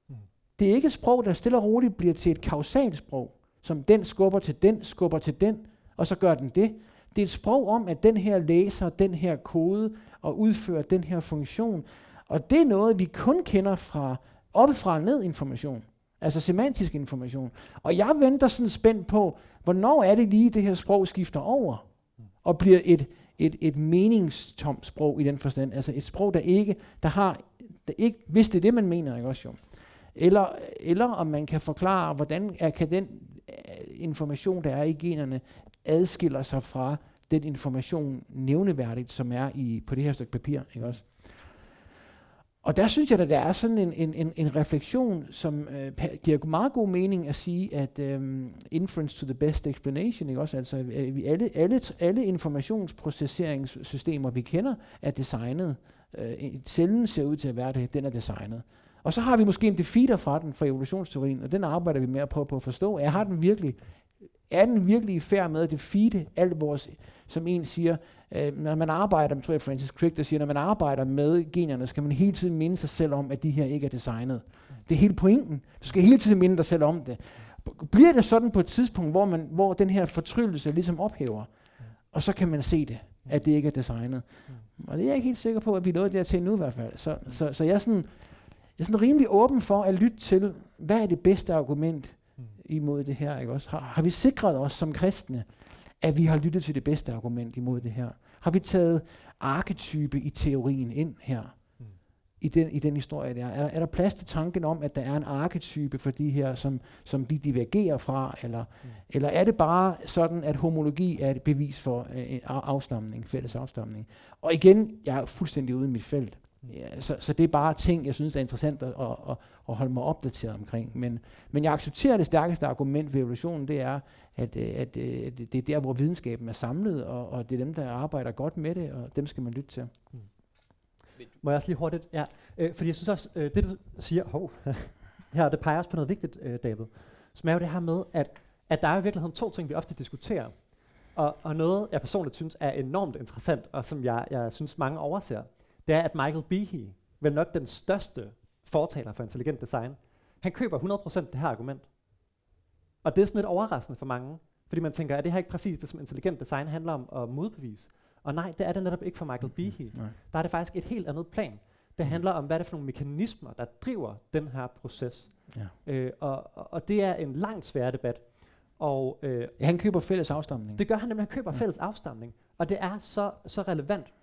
Mm. Det er ikke et sprog, der stille og roligt bliver til et kausalsprog, sprog, som den skubber til den, skubber til den, og så gør den det. Det er et sprog om, at den her læser den her kode og udfører den her funktion. Og det er noget, vi kun kender fra oppefra og ned information. Altså semantisk information. Og jeg venter sådan spændt på, hvornår er det lige, det her sprog skifter over og bliver et, et, et meningstomt sprog i den forstand. Altså et sprog, der ikke, der har, der ikke, hvis det er det, man mener, ikke også jo. Eller, eller om man kan forklare, hvordan er, kan den øh, information, der er i generne, adskiller sig fra den information nævneværdigt, som er i, på det her stykke papir. Ikke også? Og der synes jeg, at der er sådan en, en, en, en refleksion, som øh, giver meget god mening at sige, at øh, inference to the best explanation, ikke også? Altså, øh, vi alle, alle, alle informationsprocesseringssystemer, vi kender, er designet. Øh, cellen ser ud til at være det, den er designet. Og så har vi måske en defeater fra den, fra evolutionsteorien, og den arbejder vi med at prøve på at forstå. Er, har den virkelig, er den virkelig i færd med at defeate alt vores, som en siger, øh, når man arbejder, tror jeg Francis Crick, der siger, når man arbejder med generne, skal man hele tiden minde sig selv om, at de her ikke er designet. Det er hele pointen. Du skal hele tiden minde dig selv om det. Bliver det sådan på et tidspunkt, hvor, man, hvor den her fortryllelse ligesom ophæver, og så kan man se det, at det ikke er designet. Og det er jeg ikke helt sikker på, at vi er nået dertil nu i hvert fald. Så, så, så jeg, er sådan, jeg er sådan rimelig åben for at lytte til, hvad er det bedste argument imod det her? Ikke også? Har, har vi sikret os som kristne, at vi har lyttet til det bedste argument imod det her? Har vi taget arketype i teorien ind her? Mm. I, den, I den historie der. Er, er der plads til tanken om, at der er en arketype for de her, som, som de divergerer fra? Eller, mm. eller er det bare sådan, at homologi er et bevis for uh, afstamning, fælles afstamning? Og igen, jeg er fuldstændig ude i mit felt. Ja, så, så det er bare ting, jeg synes er interessant at, at, at, at holde mig opdateret omkring. Men, men jeg accepterer det stærkeste argument ved evolutionen, det er, at, øh, at, øh, at det er der, hvor videnskaben er samlet, og, og det er dem, der arbejder godt med det, og dem skal man lytte til. Mm. Må jeg også lige hurtigt? Ja, øh, fordi jeg synes også, øh, det du siger, hov, her, det peger også på noget vigtigt, øh, David, som er jo det her med, at, at der er i virkeligheden to ting, vi ofte diskuterer, og, og noget, jeg personligt synes er enormt interessant, og som jeg, jeg synes mange overser, det er, at Michael Behe, vel nok den største fortaler for intelligent design, han køber 100% det her argument. Og det er sådan lidt overraskende for mange, fordi man tænker, er det her ikke præcis det, som intelligent design handler om at modbevise? Og nej, det er det netop ikke for Michael Behe. Mm, der er det faktisk et helt andet plan. Det mm. handler om, hvad det er for nogle mekanismer, der driver den her proces. Ja. Øh, og, og det er en langt sværere debat. Og, øh, ja, han køber fælles afstamning. Det gør han nemlig, han køber ja. fælles afstamning. Og det er så, så relevant.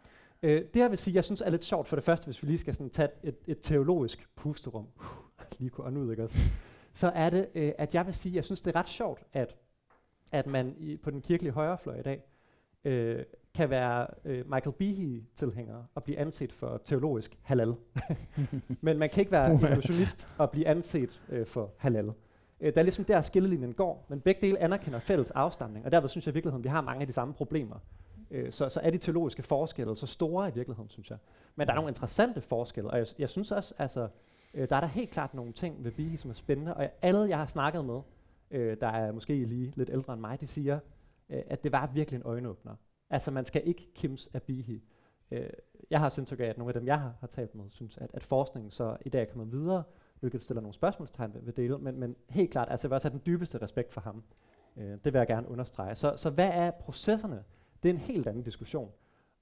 Øh, det jeg vil sige, jeg synes er lidt sjovt for det første, hvis vi lige skal sådan tage et, et teologisk pusterum, uh, lige kunne ånde ud, ikke også? Så er det, øh, at jeg vil sige, jeg synes det er ret sjovt, at, at man i, på den kirkelige højrefløj i dag, øh, kan være øh, Michael Behe-tilhænger og blive anset for teologisk halal. Men man kan ikke være evolutionist og blive anset øh, for halal. Øh, der er ligesom der, skillelinjen går, men begge dele anerkender fælles afstamning, og derved synes jeg i virkeligheden, vi har mange af de samme problemer øh, så, så er de teologiske forskelle så store i virkeligheden, synes jeg. Men der er nogle interessante forskelle, og jeg, jeg synes også, altså, øh, der er der helt klart nogle ting ved Bihi, som er spændende, og alle, jeg har snakket med, øh, der er måske lige lidt ældre end mig, de siger, øh, at det var virkelig en øjenåbner. Altså, man skal ikke kims af Bihi. Øh, jeg har sindssygt af, at nogle af dem, jeg har, har talt med, synes, at, at forskningen så i dag er kommet videre, hvilket stiller nogle spørgsmålstegn ved, ved dele, men, men helt klart, altså jeg vil også have den dybeste respekt for ham. Øh, det vil jeg gerne understrege. Så, så hvad er processerne, det er en helt anden diskussion,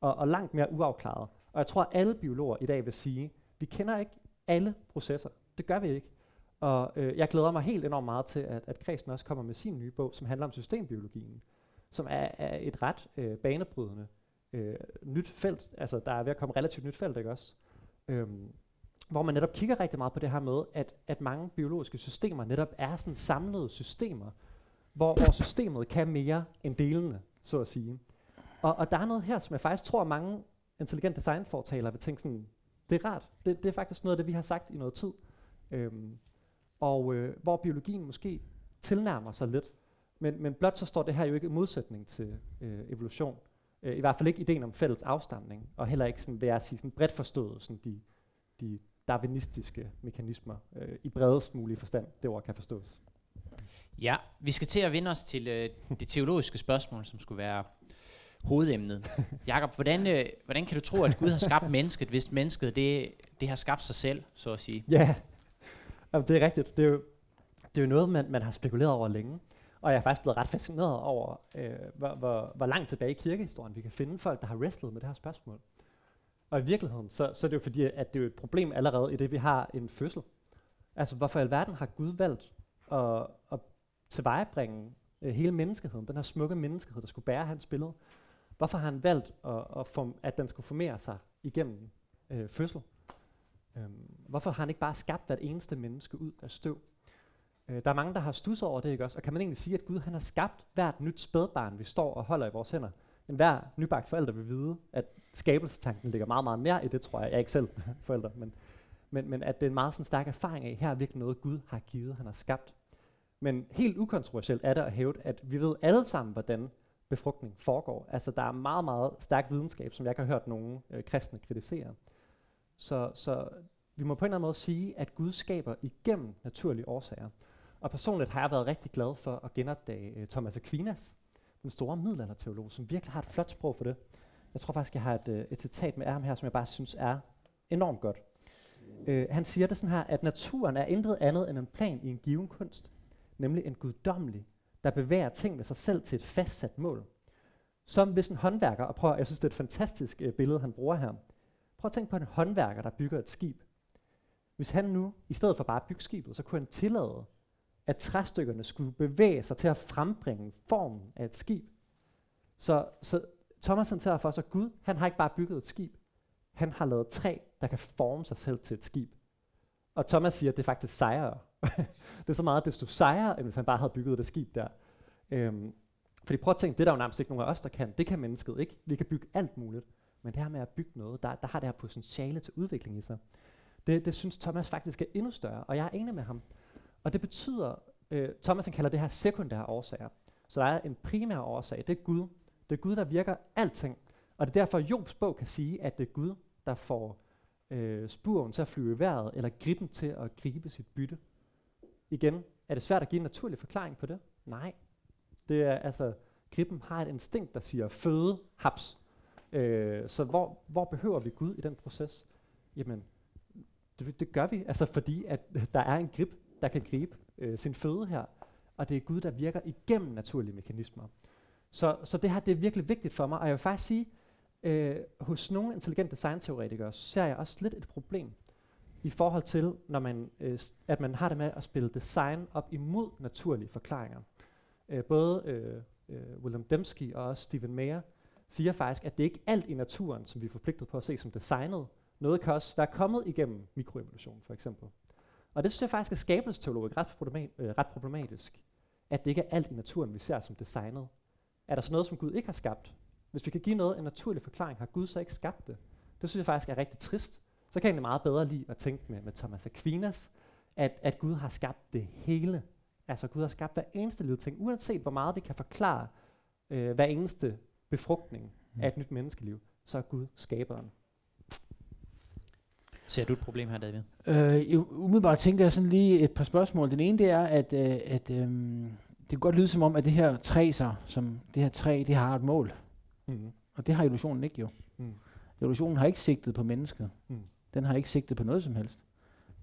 og, og langt mere uafklaret. Og jeg tror, at alle biologer i dag vil sige, vi kender ikke alle processer. Det gør vi ikke. Og øh, jeg glæder mig helt enormt meget til, at, at Kredsen også kommer med sin nye bog, som handler om systembiologien, som er, er et ret øh, banebrydende øh, nyt felt. Altså, der er ved at komme relativt nyt felt, ikke også? Øhm, hvor man netop kigger rigtig meget på det her med, at, at mange biologiske systemer netop er sådan samlede systemer, hvor, hvor systemet kan mere end delene, så at sige. Og, og der er noget her, som jeg faktisk tror, at mange intelligent design vil tænke sådan, det er rart. Det, det er faktisk noget af det, vi har sagt i noget tid. Øhm, og øh, hvor biologien måske tilnærmer sig lidt. Men, men blot så står det her jo ikke i modsætning til øh, evolution. Øh, I hvert fald ikke ideen om fælles afstamning, og heller ikke sådan, hvad jeg sige, sådan bredt forstået sådan de, de darwinistiske mekanismer øh, i bredest mulige forstand, det ord kan forstås. Ja, vi skal til at vende os til øh, det teologiske spørgsmål, som skulle være hovedemnet. Jakob, hvordan, øh, hvordan kan du tro, at Gud har skabt mennesket, hvis mennesket det, det har skabt sig selv, så at sige? Ja, Jamen, det er rigtigt. Det er jo, det er jo noget, man, man har spekuleret over længe. Og jeg er faktisk blevet ret fascineret over, øh, hvor, hvor, hvor langt tilbage i kirkehistorien vi kan finde folk, der har wrestlet med det her spørgsmål. Og i virkeligheden, så, så er det jo fordi, at det er jo et problem allerede i det, vi har en fødsel. Altså, hvorfor i alverden har Gud valgt at, at tilvejebringe øh, hele menneskeheden, den her smukke menneskehed, der skulle bære hans billede? Hvorfor har han valgt, at, at, form, at den skulle formere sig igennem øh, fødsel? Øhm, hvorfor har han ikke bare skabt hvert eneste menneske ud af støv? Øh, der er mange, der har stusset over det, ikke også? Og kan man egentlig sige, at Gud han har skabt hvert nyt spædbarn, vi står og holder i vores hænder? En hver nybagt forælder vil vide, at skabelsestanken ligger meget, meget nær i det, tror jeg. Jeg er ikke selv forælder, men, men, men at det er en meget sådan stærk erfaring af, her er virkelig noget, Gud har givet, han har skabt. Men helt ukontroversielt er det at hæve, at vi ved alle sammen, hvordan befrugtning foregår. Altså der er meget, meget stærk videnskab, som jeg ikke har hørt nogen øh, kristne kritisere. Så, så vi må på en eller anden måde sige, at Gud skaber igennem naturlige årsager. Og personligt har jeg været rigtig glad for at genopdage øh, Thomas Aquinas, den store middelalderteolog, som virkelig har et flot sprog for det. Jeg tror faktisk, jeg har et, øh, et citat med ham her, som jeg bare synes er enormt godt. Øh, han siger det sådan her, at naturen er intet andet end en plan i en given kunst, nemlig en guddommelig, der bevæger ting ved sig selv til et fastsat mål. Som hvis en håndværker, og prøv, jeg synes det er et fantastisk øh, billede, han bruger her. Prøv at tænke på en håndværker, der bygger et skib. Hvis han nu, i stedet for bare at bygge skibet, så kunne han tillade, at træstykkerne skulle bevæge sig til at frembringe formen af et skib. Så, så Thomas han tager for sig, at Gud, han har ikke bare bygget et skib, han har lavet træ, der kan forme sig selv til et skib. Og Thomas siger, at det er faktisk sejere det er så meget desto sejere, end hvis han bare havde bygget det skib der. Øhm, fordi prøv at tænke, det er der jo nærmest ikke nogen af os, der kan. Det kan mennesket ikke. Vi kan bygge alt muligt. Men det her med at bygge noget, der, der har det her potentiale til udvikling i sig. Det, det synes Thomas faktisk er endnu større, og jeg er enig med ham. Og det betyder, øh, Thomas han kalder det her sekundære årsager. Så der er en primær årsag, det er Gud. Det er Gud, der virker alting. Og det er derfor, Jobs bog kan sige, at det er Gud, der får øh, spuren til at flyve i vejret, eller griben til at gribe sit bytte. Igen, er det svært at give en naturlig forklaring på det? Nej. Det er altså, krippen har et instinkt, der siger føde, haps. Øh, så hvor, hvor behøver vi Gud i den proces? Jamen, det, det gør vi, altså fordi at der er en grib, der kan gribe øh, sin føde her, og det er Gud, der virker igennem naturlige mekanismer. Så, så det her det er virkelig vigtigt for mig, og jeg vil faktisk sige, øh, hos nogle intelligente designteoretikere, så ser jeg også lidt et problem i forhold til, når man, øh, at man har det med at spille design op imod naturlige forklaringer. Øh, både øh, øh, William Dembski og også Stephen Mayer siger faktisk, at det ikke er alt i naturen, som vi er forpligtet på at se som designet. Noget kan også være kommet igennem mikroevolution, for eksempel. Og det synes jeg faktisk er skabelsesteologisk ret, problemat, øh, ret problematisk, at det ikke er alt i naturen, vi ser som designet. Er der så noget, som Gud ikke har skabt? Hvis vi kan give noget en naturlig forklaring, har Gud så ikke skabt det? Det synes jeg faktisk er rigtig trist. Så kan jeg meget bedre lide at tænke med, med Thomas Aquinas, at, at Gud har skabt det hele. Altså Gud har skabt hver eneste lille ting, uanset hvor meget vi kan forklare øh, hver eneste befrugtning mm. af et nyt menneskeliv, så er Gud skaberen. Ser du et problem her, David? Øh, umiddelbart tænker jeg sådan lige et par spørgsmål. Den ene det er, at, øh, at øh, det kan godt lyde som om, at det her træ, så, som det her træ, det har et mål. Mm. Og det har evolutionen ikke jo. Mm. Evolutionen har ikke sigtet på mennesket. Mm. Den har ikke sigtet på noget som helst.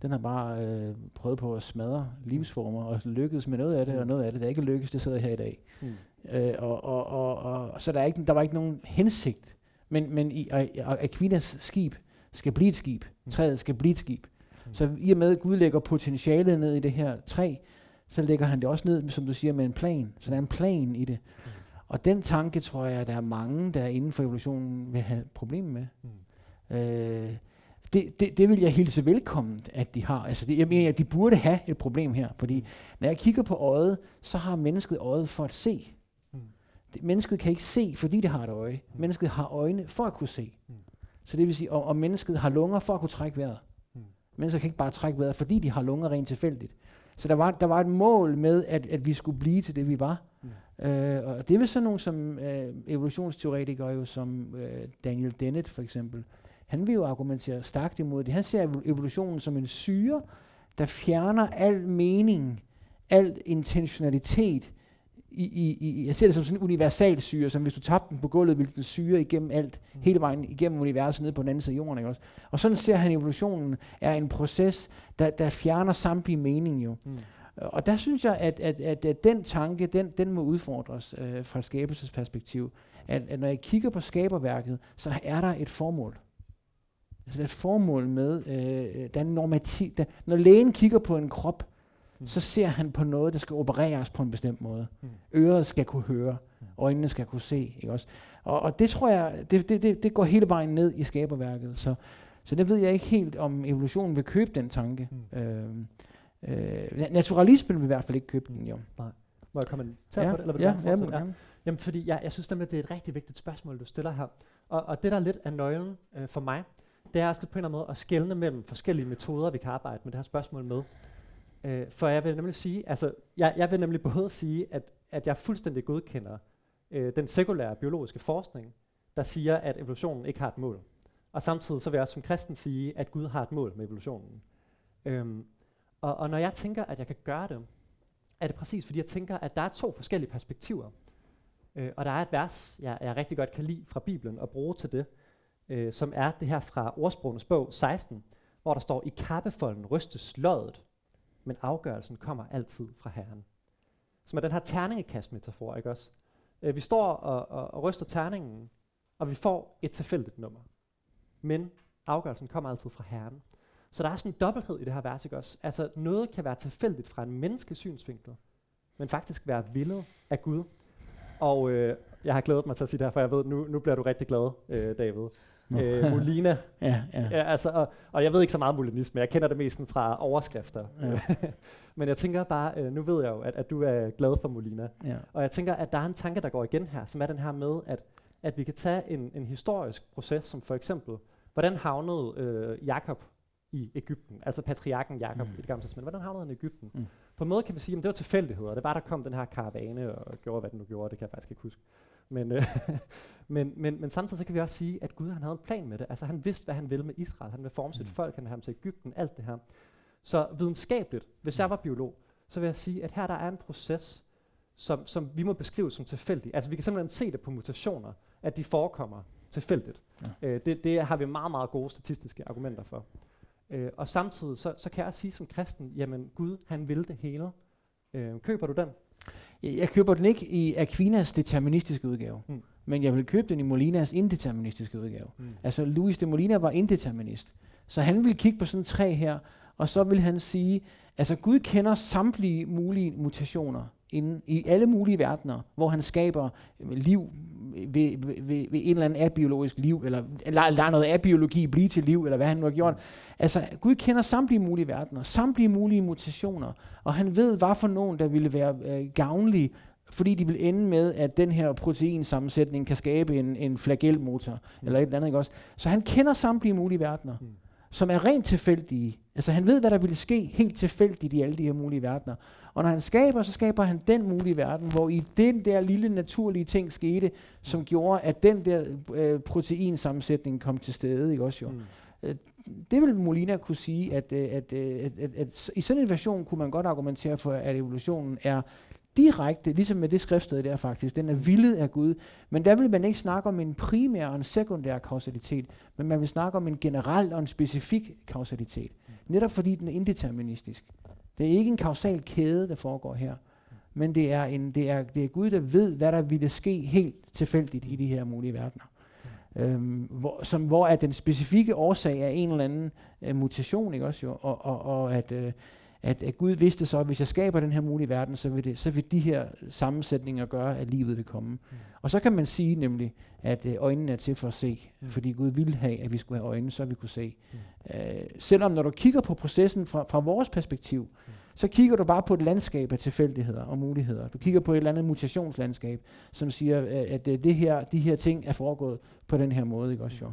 Den har bare øh, prøvet på at smadre livsformer, og lykkedes med noget af det, mm. og noget af det, der ikke lykkes, det sidder her i dag. Mm. Øh, og, og, og, og, så der, er ikke, der var ikke nogen hensigt. Men, men i Aquinas skib skal blive et skib. Mm. Træet skal blive et skib. Mm. Så i og med, at Gud lægger potentialet ned i det her træ, så lægger han det også ned, som du siger, med en plan. Så der er en plan i det. Mm. Og den tanke tror jeg, at der er mange, der inden for evolutionen vil have problemer med. Mm. Øh, det, det, det vil jeg hilse velkommen, at de har. Altså det, jeg mener, at de burde have et problem her, fordi mm. når jeg kigger på øjet, så har mennesket øjet for at se. Mm. Det, mennesket kan ikke se, fordi det har et øje. Mm. Mennesket har øjne for at kunne se. Mm. Så det vil sige, om, om mennesket har lunger for at kunne trække vejret. Mm. Mennesker kan ikke bare trække vejret, fordi de har lunger rent tilfældigt. Så der var, der var et mål med, at, at vi skulle blive til det, vi var. Mm. Øh, og det vil sådan nogle som øh, evolutionsteoretikere, jo, som øh, Daniel Dennett for eksempel, han vil jo argumentere stærkt imod det. Han ser evolutionen som en syre, der fjerner al mening al intentionalitet i, i, i, jeg ser det som sådan en universal syre, som hvis du tabte den på gulvet, ville den syre igennem alt, mm. hele vejen igennem universet ned på den anden side af jorden. Ikke også? Og sådan ser han evolutionen er en proces, der, der fjerner samtlige mening jo. Mm. Og der synes jeg, at, at, at, at den tanke, den, den må udfordres øh, fra skabelsesperspektiv. At, at når jeg kigger på skaberværket, så er der et formål. Altså der er et formål med, øh, der er normativ. Der, når lægen kigger på en krop, mm. så ser han på noget, der skal opereres på en bestemt måde. Mm. Øret skal kunne høre, mm. øjnene skal kunne se. Ikke også? Og, og det tror jeg, det, det, det, det går hele vejen ned i skaberværket. Så, så det ved jeg ikke helt, om evolutionen vil købe den tanke. Mm. Øh, Øh, naturalismen vil i hvert fald ikke købe den, jo. Nej. Må jeg kommentere ja, på det? Eller vil ja, ja, ja. Jamen, fordi jeg, jeg synes nemlig, det er et rigtig vigtigt spørgsmål, du stiller her. Og, og det, der er lidt af nøglen øh, for mig, det er også på en eller anden måde at skelne mellem forskellige metoder, vi kan arbejde med det her spørgsmål med. Øh, for jeg vil nemlig sige, altså, jeg, jeg vil nemlig både sige, at, at jeg fuldstændig godkender øh, den sekulære biologiske forskning, der siger, at evolutionen ikke har et mål. Og samtidig så vil jeg også som kristen sige, at Gud har et mål med evolutionen. Øhm, og, og når jeg tænker, at jeg kan gøre det, er det præcis, fordi jeg tænker, at der er to forskellige perspektiver. Øh, og der er et vers, jeg, jeg rigtig godt kan lide fra Bibelen og bruge til det, øh, som er det her fra ordsprogenes bog 16, hvor der står, i kappefolden rystes loddet, men afgørelsen kommer altid fra Herren. Som er den her terningekast-metafor, ikke også? Øh, vi står og, og, og ryster terningen, og vi får et tilfældigt nummer. Men afgørelsen kommer altid fra Herren. Så der er sådan en dobbelthed i det her vers, ikke også? Altså noget kan være tilfældigt fra en menneskes synsvinkel, men faktisk være villet af Gud. Og øh, jeg har glædet mig til at sige det her, for jeg ved, nu, nu bliver du rigtig glad, øh, David. Øh, Molina. ja, ja. ja altså, og, og jeg ved ikke så meget molinisme, jeg kender det mest fra overskrifter. Ja. Men jeg tænker bare, øh, nu ved jeg jo, at, at du er glad for Molina. Ja. Og jeg tænker, at der er en tanke, der går igen her, som er den her med, at, at vi kan tage en, en historisk proces, som for eksempel, hvordan havnede øh, Jakob i Ægypten, altså patriarken Jakob mm. i det gamle testament. Hvordan havnede han i Ægypten? Mm. På en måde kan man sige, at det var tilfældigheder. Det var, der kom den her karavane og gjorde, hvad den nu gjorde. Det kan jeg faktisk ikke huske. Men, øh, men, men, men samtidig så kan vi også sige, at Gud han havde en plan med det. Altså han vidste, hvad han ville med Israel. Han ville forme sit mm. folk, han ville have ham til Ægypten, alt det her. Så videnskabeligt, hvis jeg mm. var biolog, så vil jeg sige, at her der er en proces, som, som vi må beskrive som tilfældig. Altså vi kan simpelthen se det på mutationer, at de forekommer tilfældigt. Ja. Øh, det, det har vi meget, meget gode statistiske argumenter for. Øh, og samtidig så, så kan jeg sige som kristen, jamen Gud, han vil det hele. Øh, køber du den? Jeg, jeg køber den ikke i Aquinas deterministiske udgave, mm. men jeg vil købe den i Molinas indeterministiske udgave. Mm. Altså Louis de Molina var indeterminist, så han vil kigge på sådan tre her, og så vil han sige, altså Gud kender samtlige mulige mutationer inden, i alle mulige verdener, hvor han skaber liv ved, ved, ved, ved en eller anden abiologisk liv, eller lader noget abiologi blive til liv, eller hvad han nu har gjort. Altså, Gud kender samtlige mulige verdener, samtlige mulige mutationer, og han ved, hvad for nogen, der ville være øh, gavnlige, fordi de vil ende med, at den her proteinsammensætning kan skabe en, en flagelmotor, mm. eller et eller andet, ikke også? Så han kender samtlige mulige verdener. Mm som er rent tilfældige. Altså han ved, hvad der ville ske helt tilfældigt i alle de her mulige verdener. Og når han skaber, så skaber han den mulige verden, hvor i den der lille naturlige ting skete, som gjorde, at den der øh, proteinsammensætning kom til stede. Ikke også jo? Mm. Øh, det vil Molina kunne sige, at, øh, at, øh, at, at, at, at i sådan en version kunne man godt argumentere for, at evolutionen er direkte, ligesom med det skriftsted der faktisk, den er villet af Gud. Men der vil man ikke snakke om en primær og en sekundær kausalitet, men man vil snakke om en generel og en specifik kausalitet. Netop fordi den er indeterministisk. Det er ikke en kausal kæde, der foregår her, men det er, en, det, er, det er Gud, der ved, hvad der ville ske helt tilfældigt i de her mulige verdener. Øhm, hvor, som, hvor at den specifikke årsag er en eller anden øh, mutation, ikke også jo, og, og, og at, øh, at, at Gud vidste så, at hvis jeg skaber den her mulige verden, så vil, det, så vil de her sammensætninger gøre, at livet vil komme. Mm. Og så kan man sige nemlig, at øh, øjnene er til for at se, mm. fordi Gud ville have, at vi skulle have øjne, så vi kunne se. Mm. Øh, selvom når du kigger på processen fra, fra vores perspektiv, mm. så kigger du bare på et landskab af tilfældigheder og muligheder. Du kigger på et eller andet mutationslandskab, som siger, at, at øh, det her, de her ting er foregået på den her måde. Ikke også, jo?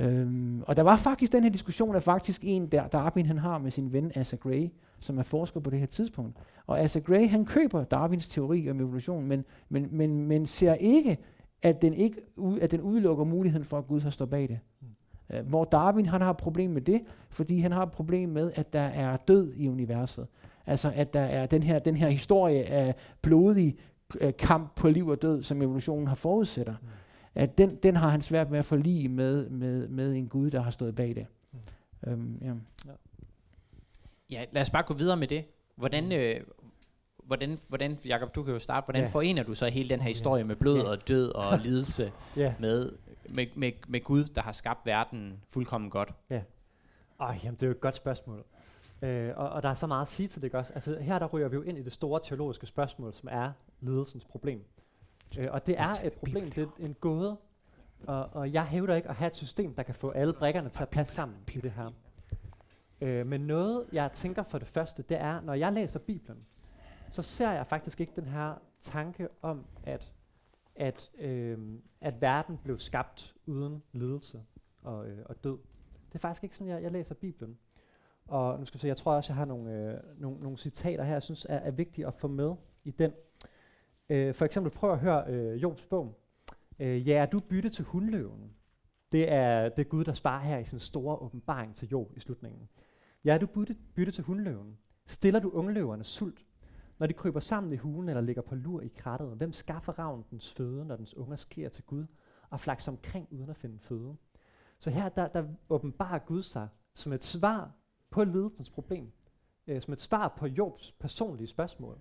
Øhm, og der var faktisk den her diskussion af faktisk en, der Darwin han har med sin ven Asa Gray, som er forsker på det her tidspunkt. Og Asa Gray han køber Darwins teori om evolution, men, men, men, men ser ikke, at den, ikke at den udelukker muligheden for, at Gud har stået bag det. Mm. Uh, hvor Darwin han har et problem med det, fordi han har et problem med, at der er død i universet. Altså at der er den her, den her historie af blodig øh, kamp på liv og død, som evolutionen har forudsætter. Mm. At den, den har han svært med at forlige med, med, med en Gud, der har stået bag det. Mm. Øhm, ja. Ja, lad os bare gå videre med det. Hvordan, mm. øh, hvordan, hvordan Jacob, du kan jo starte, hvordan Ja. forener du så hele den her historie med blod Ja. og død og lidelse Ja. med, med, med, med Gud, der har skabt verden fuldkommen godt? Ej, jamen, det er jo et godt spørgsmål. Øh, og, og der er så meget at sige til det også. Altså, her der ryger vi jo ind i det store teologiske spørgsmål, som er lidelsens problem. Øh, og det er et problem, det er en gåde. Og, og jeg hævder ikke at have et system, der kan få alle brikkerne til at passe sammen i det her. Øh, men noget, jeg tænker for det første, det er, når jeg læser Bibelen, så ser jeg faktisk ikke den her tanke om, at, at, øh, at verden blev skabt uden lidelse og, øh, og død. Det er faktisk ikke sådan, jeg, jeg læser Bibelen. Og nu skal vi se, jeg tror også, jeg har nogle, øh, nogle, nogle citater her, jeg synes er, er vigtige at få med i den. Øh, for eksempel prøv at høre øh, Jobs bog. Øh, ja, er du bytte til hundløven? Det er det er Gud, der svarer her i sin store åbenbaring til Job i slutningen. Ja, er du bytte, bytte til hundløven? Stiller du ungløverne sult? Når de kryber sammen i hulen eller ligger på lur i krattet, hvem skaffer ravnen dens føde, når dens unger sker til Gud og flakser omkring uden at finde føde? Så her der, der åbenbarer Gud sig som et svar på lidelsens problem, øh, som et svar på Jobs personlige spørgsmål,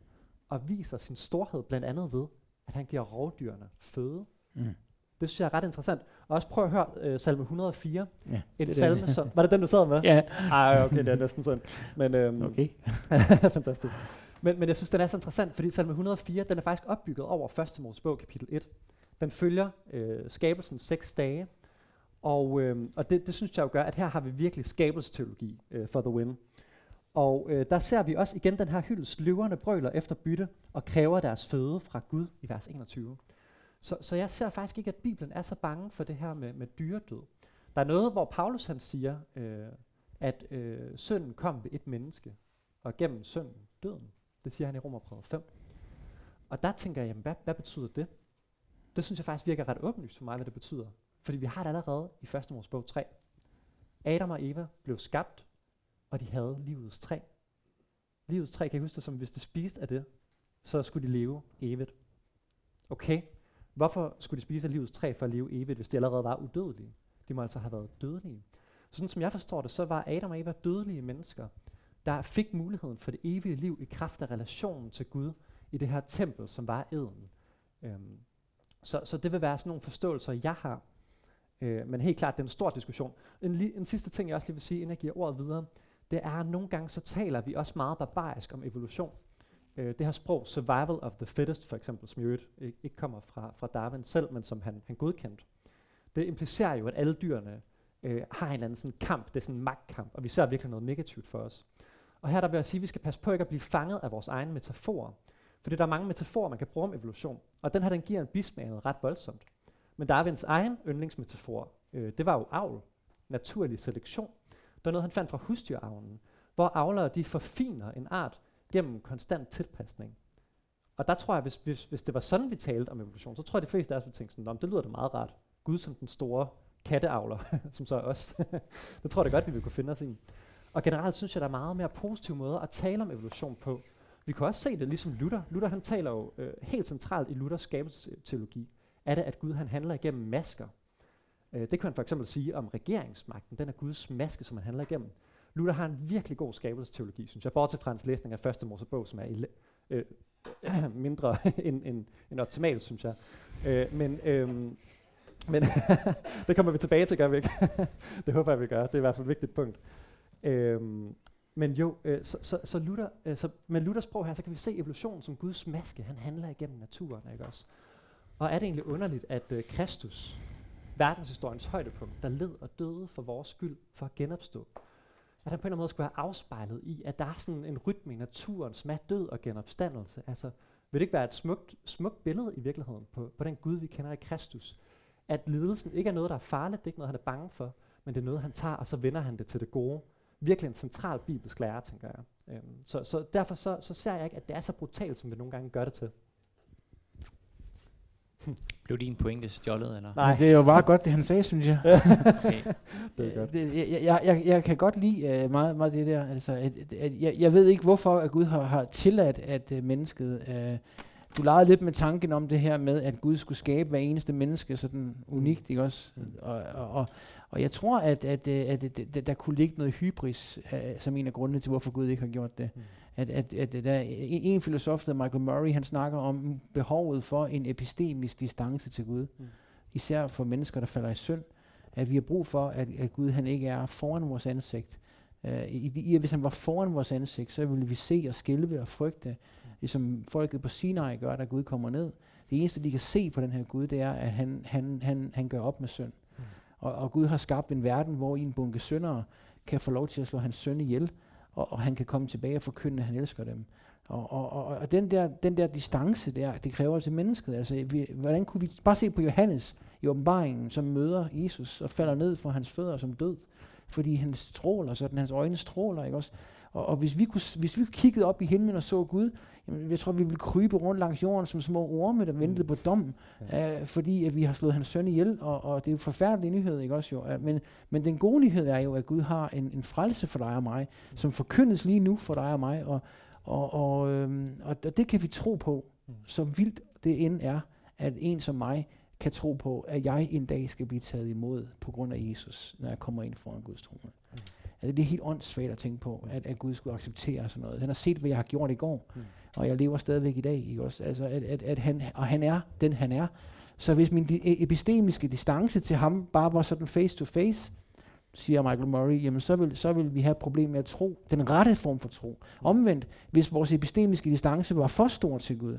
og viser sin storhed blandt andet ved, at han giver rovdyrene føde. Mm. Det synes jeg er ret interessant. Og også prøv at høre øh, salme 104. Ja, En det salme, den. som... Var det den, du sad med? Ja, Ej, okay, det er næsten sådan. Men, øhm, okay. Fantastisk. Men, men jeg synes, den er så interessant, fordi salme 104, den er faktisk opbygget over 1. Mosebog kapitel 1. Den følger øh, skabelsen seks dage, og, øh, og det, det synes jeg jo gør, at her har vi virkelig skabelsesteologi øh, for the win. Og øh, der ser vi også igen den her hyldest. Løverne brøler efter bytte og kræver deres føde fra Gud i vers 21. Så, så jeg ser faktisk ikke, at Bibelen er så bange for det her med, med dyredød. Der er noget, hvor Paulus han siger, øh, at øh, synden kom ved et menneske, og gennem synden døden. Det siger han i Romerbrevet 5. Og der tænker jeg, jamen, hvad, hvad betyder det? Det synes jeg faktisk virker ret åbenlyst for mig, hvad det betyder. Fordi vi har det allerede i 1. Mosebog 3. Adam og Eva blev skabt, og de havde livets træ. Livets træ, kan I huske det, som hvis de spiste af det, så skulle de leve evigt. Okay, hvorfor skulle de spise af livets træ for at leve evigt, hvis de allerede var udødelige? De må altså have været dødelige. Sådan som jeg forstår det, så var Adam og Eva dødelige mennesker, der fik muligheden for det evige liv i kraft af relationen til Gud i det her tempel, som var eden. Øhm, så, så det vil være sådan nogle forståelser, jeg har. Øh, men helt klart, det er en stor diskussion. En, li- en sidste ting, jeg også lige vil sige, inden jeg giver ordet videre, det er, at nogle gange så taler vi også meget barbarisk om evolution. Øh, det her sprog, survival of the fittest for eksempel, som jo ikke, ikke kommer fra, fra Darwin selv, men som han, han godkendte. Det implicerer jo, at alle dyrene øh, har en eller anden sådan kamp, det er sådan en magtkamp, og vi ser virkelig noget negativt for os. Og her der vil jeg sige, at vi skal passe på ikke at blive fanget af vores egne metaforer. Fordi der er mange metaforer, man kan bruge om evolution. Og den her, den giver en bismag ret voldsomt. Men Darwins egen yndlingsmetafor, øh, det var jo avl, naturlig selektion. Var noget, han fandt fra husdyravlen, hvor avlere de forfiner en art gennem konstant tilpasning. Og der tror jeg, hvis, hvis, hvis det var sådan, vi talte om evolution, så tror jeg, de fleste af os ville tænke sådan, "Nå, det lyder da meget rart. Gud som den store katteavler, som så er os. det tror jeg da godt, vi vil kunne finde os i. Og generelt synes jeg, der er meget mere positive måder at tale om evolution på. Vi kan også se det ligesom Luther. Luther han taler jo øh, helt centralt i Luthers skabelsesteologi, er det, at Gud han handler igennem masker. Øh, det kan man for eksempel sige om regeringsmagten. Den er Guds maske, som han handler igennem. Luther har en virkelig god skabelsesteologi, synes jeg, bortset fra hans læsning af første Mosebog, som er ele- øh, mindre end, end, end optimalt, synes jeg. Øh, men øh, men det kommer vi tilbage til, gør vi ikke? det håber jeg, vi gør. Det er i hvert fald et vigtigt punkt. Øh, men jo, øh, så, så, så, Luther, øh, så med Luthers sprog her, så kan vi se evolutionen som Guds maske. Han handler igennem naturen, ikke også? Og er det egentlig underligt, at øh, Kristus, verdenshistoriens højdepunkt, der led og døde for vores skyld, for at genopstå, at han på en eller anden måde skulle have afspejlet i, at der er sådan en rytme i naturen, som er død og genopstandelse. Altså, vil det ikke være et smukt, smukt billede i virkeligheden på, på den Gud, vi kender i Kristus? At lidelsen ikke er noget, der er farligt, det er ikke noget, han er bange for, men det er noget, han tager, og så vender han det til det gode. Virkelig en central bibelsk lære, tænker jeg. Øhm, så, så derfor så, så ser jeg ikke, at det er så brutalt, som vi nogle gange gør det til. Blev din pointe stjålet, eller? Nej. Det er jo bare godt, det han sagde, synes jeg. Okay. Det er godt. Det, jeg, jeg, jeg, jeg kan godt lide uh, meget, meget det der. Altså, at, at jeg, jeg ved ikke, hvorfor at Gud har, har tilladt, at uh, mennesket... Uh, du legede lidt med tanken om det her med, at Gud skulle skabe hver eneste menneske sådan unikt, ikke også? Og, og, og, og jeg tror, at, at, at, at, at, at der kunne ligge noget hybris uh, som en af grundene til, hvorfor Gud ikke har gjort det. Mm. At, at, at, at der, en, en filosof, der Michael Murray, han snakker om behovet for en epistemisk distance til Gud. Mm. Især for mennesker, der falder i synd. At vi har brug for, at, at Gud han ikke er foran vores ansigt. Uh, i, i, hvis han var foran vores ansigt, så ville vi se og skælve og frygte, ligesom folket på Sinai gør, da Gud kommer ned. Det eneste, de kan se på den her Gud, det er, at han, han, han, han gør op med synd. Mm. Og, og Gud har skabt en verden, hvor en bunke syndere kan få lov til at slå hans søn ihjel, og, og han kan komme tilbage og forkynde, at han elsker dem. Og, og, og, og den, der, den der distance der, det kræver til mennesket. Altså, vi, hvordan kunne vi bare se på Johannes i åbenbaringen, som møder Jesus og falder ned for hans fødder som død, fordi han stråler, sådan hans øjne stråler, ikke også? Og, og hvis, vi kunne, hvis vi kiggede op i himlen og så Gud, jamen, jeg tror, vi ville krybe rundt langs jorden som små orme, der ventede på dommen, ja. øh, fordi at vi har slået hans søn ihjel, og, og det er jo forfærdelig nyhed, ikke også jo? Uh, men, men den gode nyhed er jo, at Gud har en, en frelse for dig og mig, som forkyndes lige nu for dig og mig, og, og, og, øhm, og, og det kan vi tro på, Mm. så vildt det end er, at en som mig kan tro på, at jeg en dag skal blive taget imod på grund af Jesus, når jeg kommer ind foran Guds trone. Mm. Altså, det er helt åndssvagt at tænke på, at, at Gud skulle acceptere sådan noget. Han har set, hvad jeg har gjort i går, Mm. og jeg lever stadigvæk i dag. Ikke også? Altså, at, at, at han, og han er den, han er. Så hvis min e- epistemiske distance til ham bare var sådan face to face, siger Michael Murray, jamen så vil, så vil vi have et problem med at tro, den rette form for tro. Omvendt, hvis vores epistemiske distance var for stor til Gud,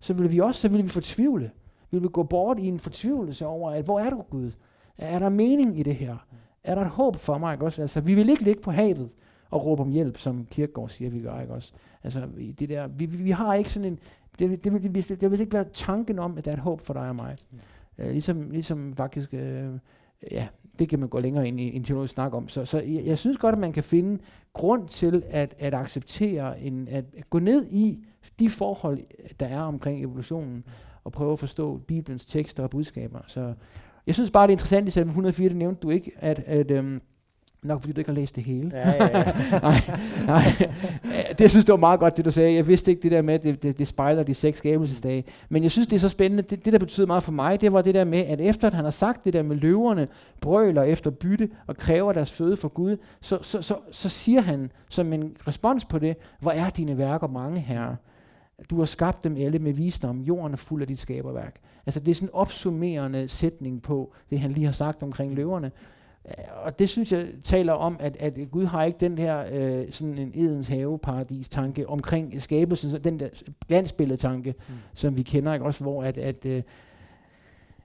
så ville vi også, så ville vi fortvivle. Vi ville gå bort i en fortvivlelse over, at hvor er du Gud? Er der mening i det her? Er der et håb for mig? Ikke også? Altså, vi vil ikke ligge på havet og råbe om hjælp, som Kirkegaard siger, vi gør. Ikke også? Altså, det der, vi, vi, vi har ikke sådan en, det, det, det, det, det, vil ikke være tanken om, at der er et håb for dig og mig. Mm. Uh, ligesom, ligesom faktisk, uh, ja, det kan man gå længere ind i en teologisk snak om. Så, så jeg, jeg synes godt, at man kan finde grund til at, at acceptere, en, at gå ned i de forhold, der er omkring evolutionen, og prøve at forstå Bibelens tekster og budskaber. Så jeg synes bare, det er interessant i salme 104, det nævnte du ikke, at, at øhm, nok fordi du ikke har læst det hele. Ja, ja, ja. nej, nej. Det, jeg synes, det var meget godt, det du sagde. Jeg vidste ikke det der med, at det, det, det spejler de seks skabelsesdage. Men jeg synes, det er så spændende. Det, det, der betyder meget for mig, det var det der med, at efter at han har sagt det der med løverne, brøler efter bytte og kræver deres føde for Gud, så, så, så, så siger han som en respons på det, hvor er dine værker mange, herre. Du har skabt dem alle med visdom. Jorden er fuld af dit skaberværk. Altså det er sådan en opsummerende sætning på det, han lige har sagt omkring løverne. Øh, og det synes jeg taler om, at, at Gud har ikke den her øh, sådan en edens haveparadis tanke omkring skabelsen, den der glansbilledetanke, mm. som vi kender, ikke? også hvor at, at øh,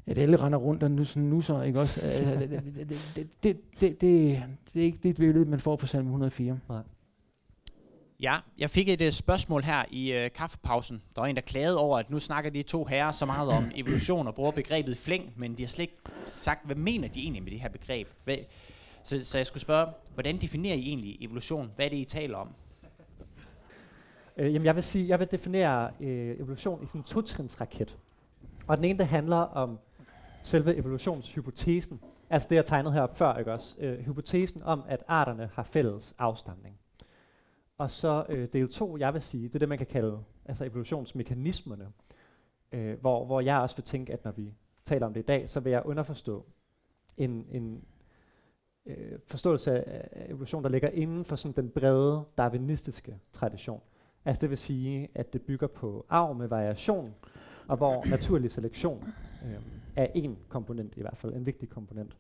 at alle render rundt og nusser, nusser ikke også? Øh, det, det, det, det, det, det, det er ikke det billede, man får på salme 104. Nej. Ja, jeg fik et uh, spørgsmål her i uh, kaffepausen. Der var en, der klagede over, at nu snakker de to herrer så meget om evolution og bruger begrebet flæng, men de har slet ikke sagt, hvad mener de egentlig med det her begreb? Hvad, så, så jeg skulle spørge, hvordan definerer I egentlig evolution? Hvad er det, I taler om? Øh, jamen jeg vil sige, jeg vil definere øh, evolution i sådan en totrinsraket. Og den ene, der handler om selve evolutionshypotesen. Altså det, jeg tegnede heroppe før, ikke også? Øh, hypotesen om, at arterne har fælles afstamning. Og så øh, del to, jeg vil sige, det er det, man kan kalde altså evolutionsmekanismerne. Øh, hvor, hvor jeg også vil tænke, at når vi taler om det i dag, så vil jeg underforstå en, en øh, forståelse af, evolution, der ligger inden for sådan den brede darwinistiske tradition. Altså det vil sige, at det bygger på arv med variation, og hvor naturlig selektion øh, er en komponent i hvert fald, en vigtig komponent.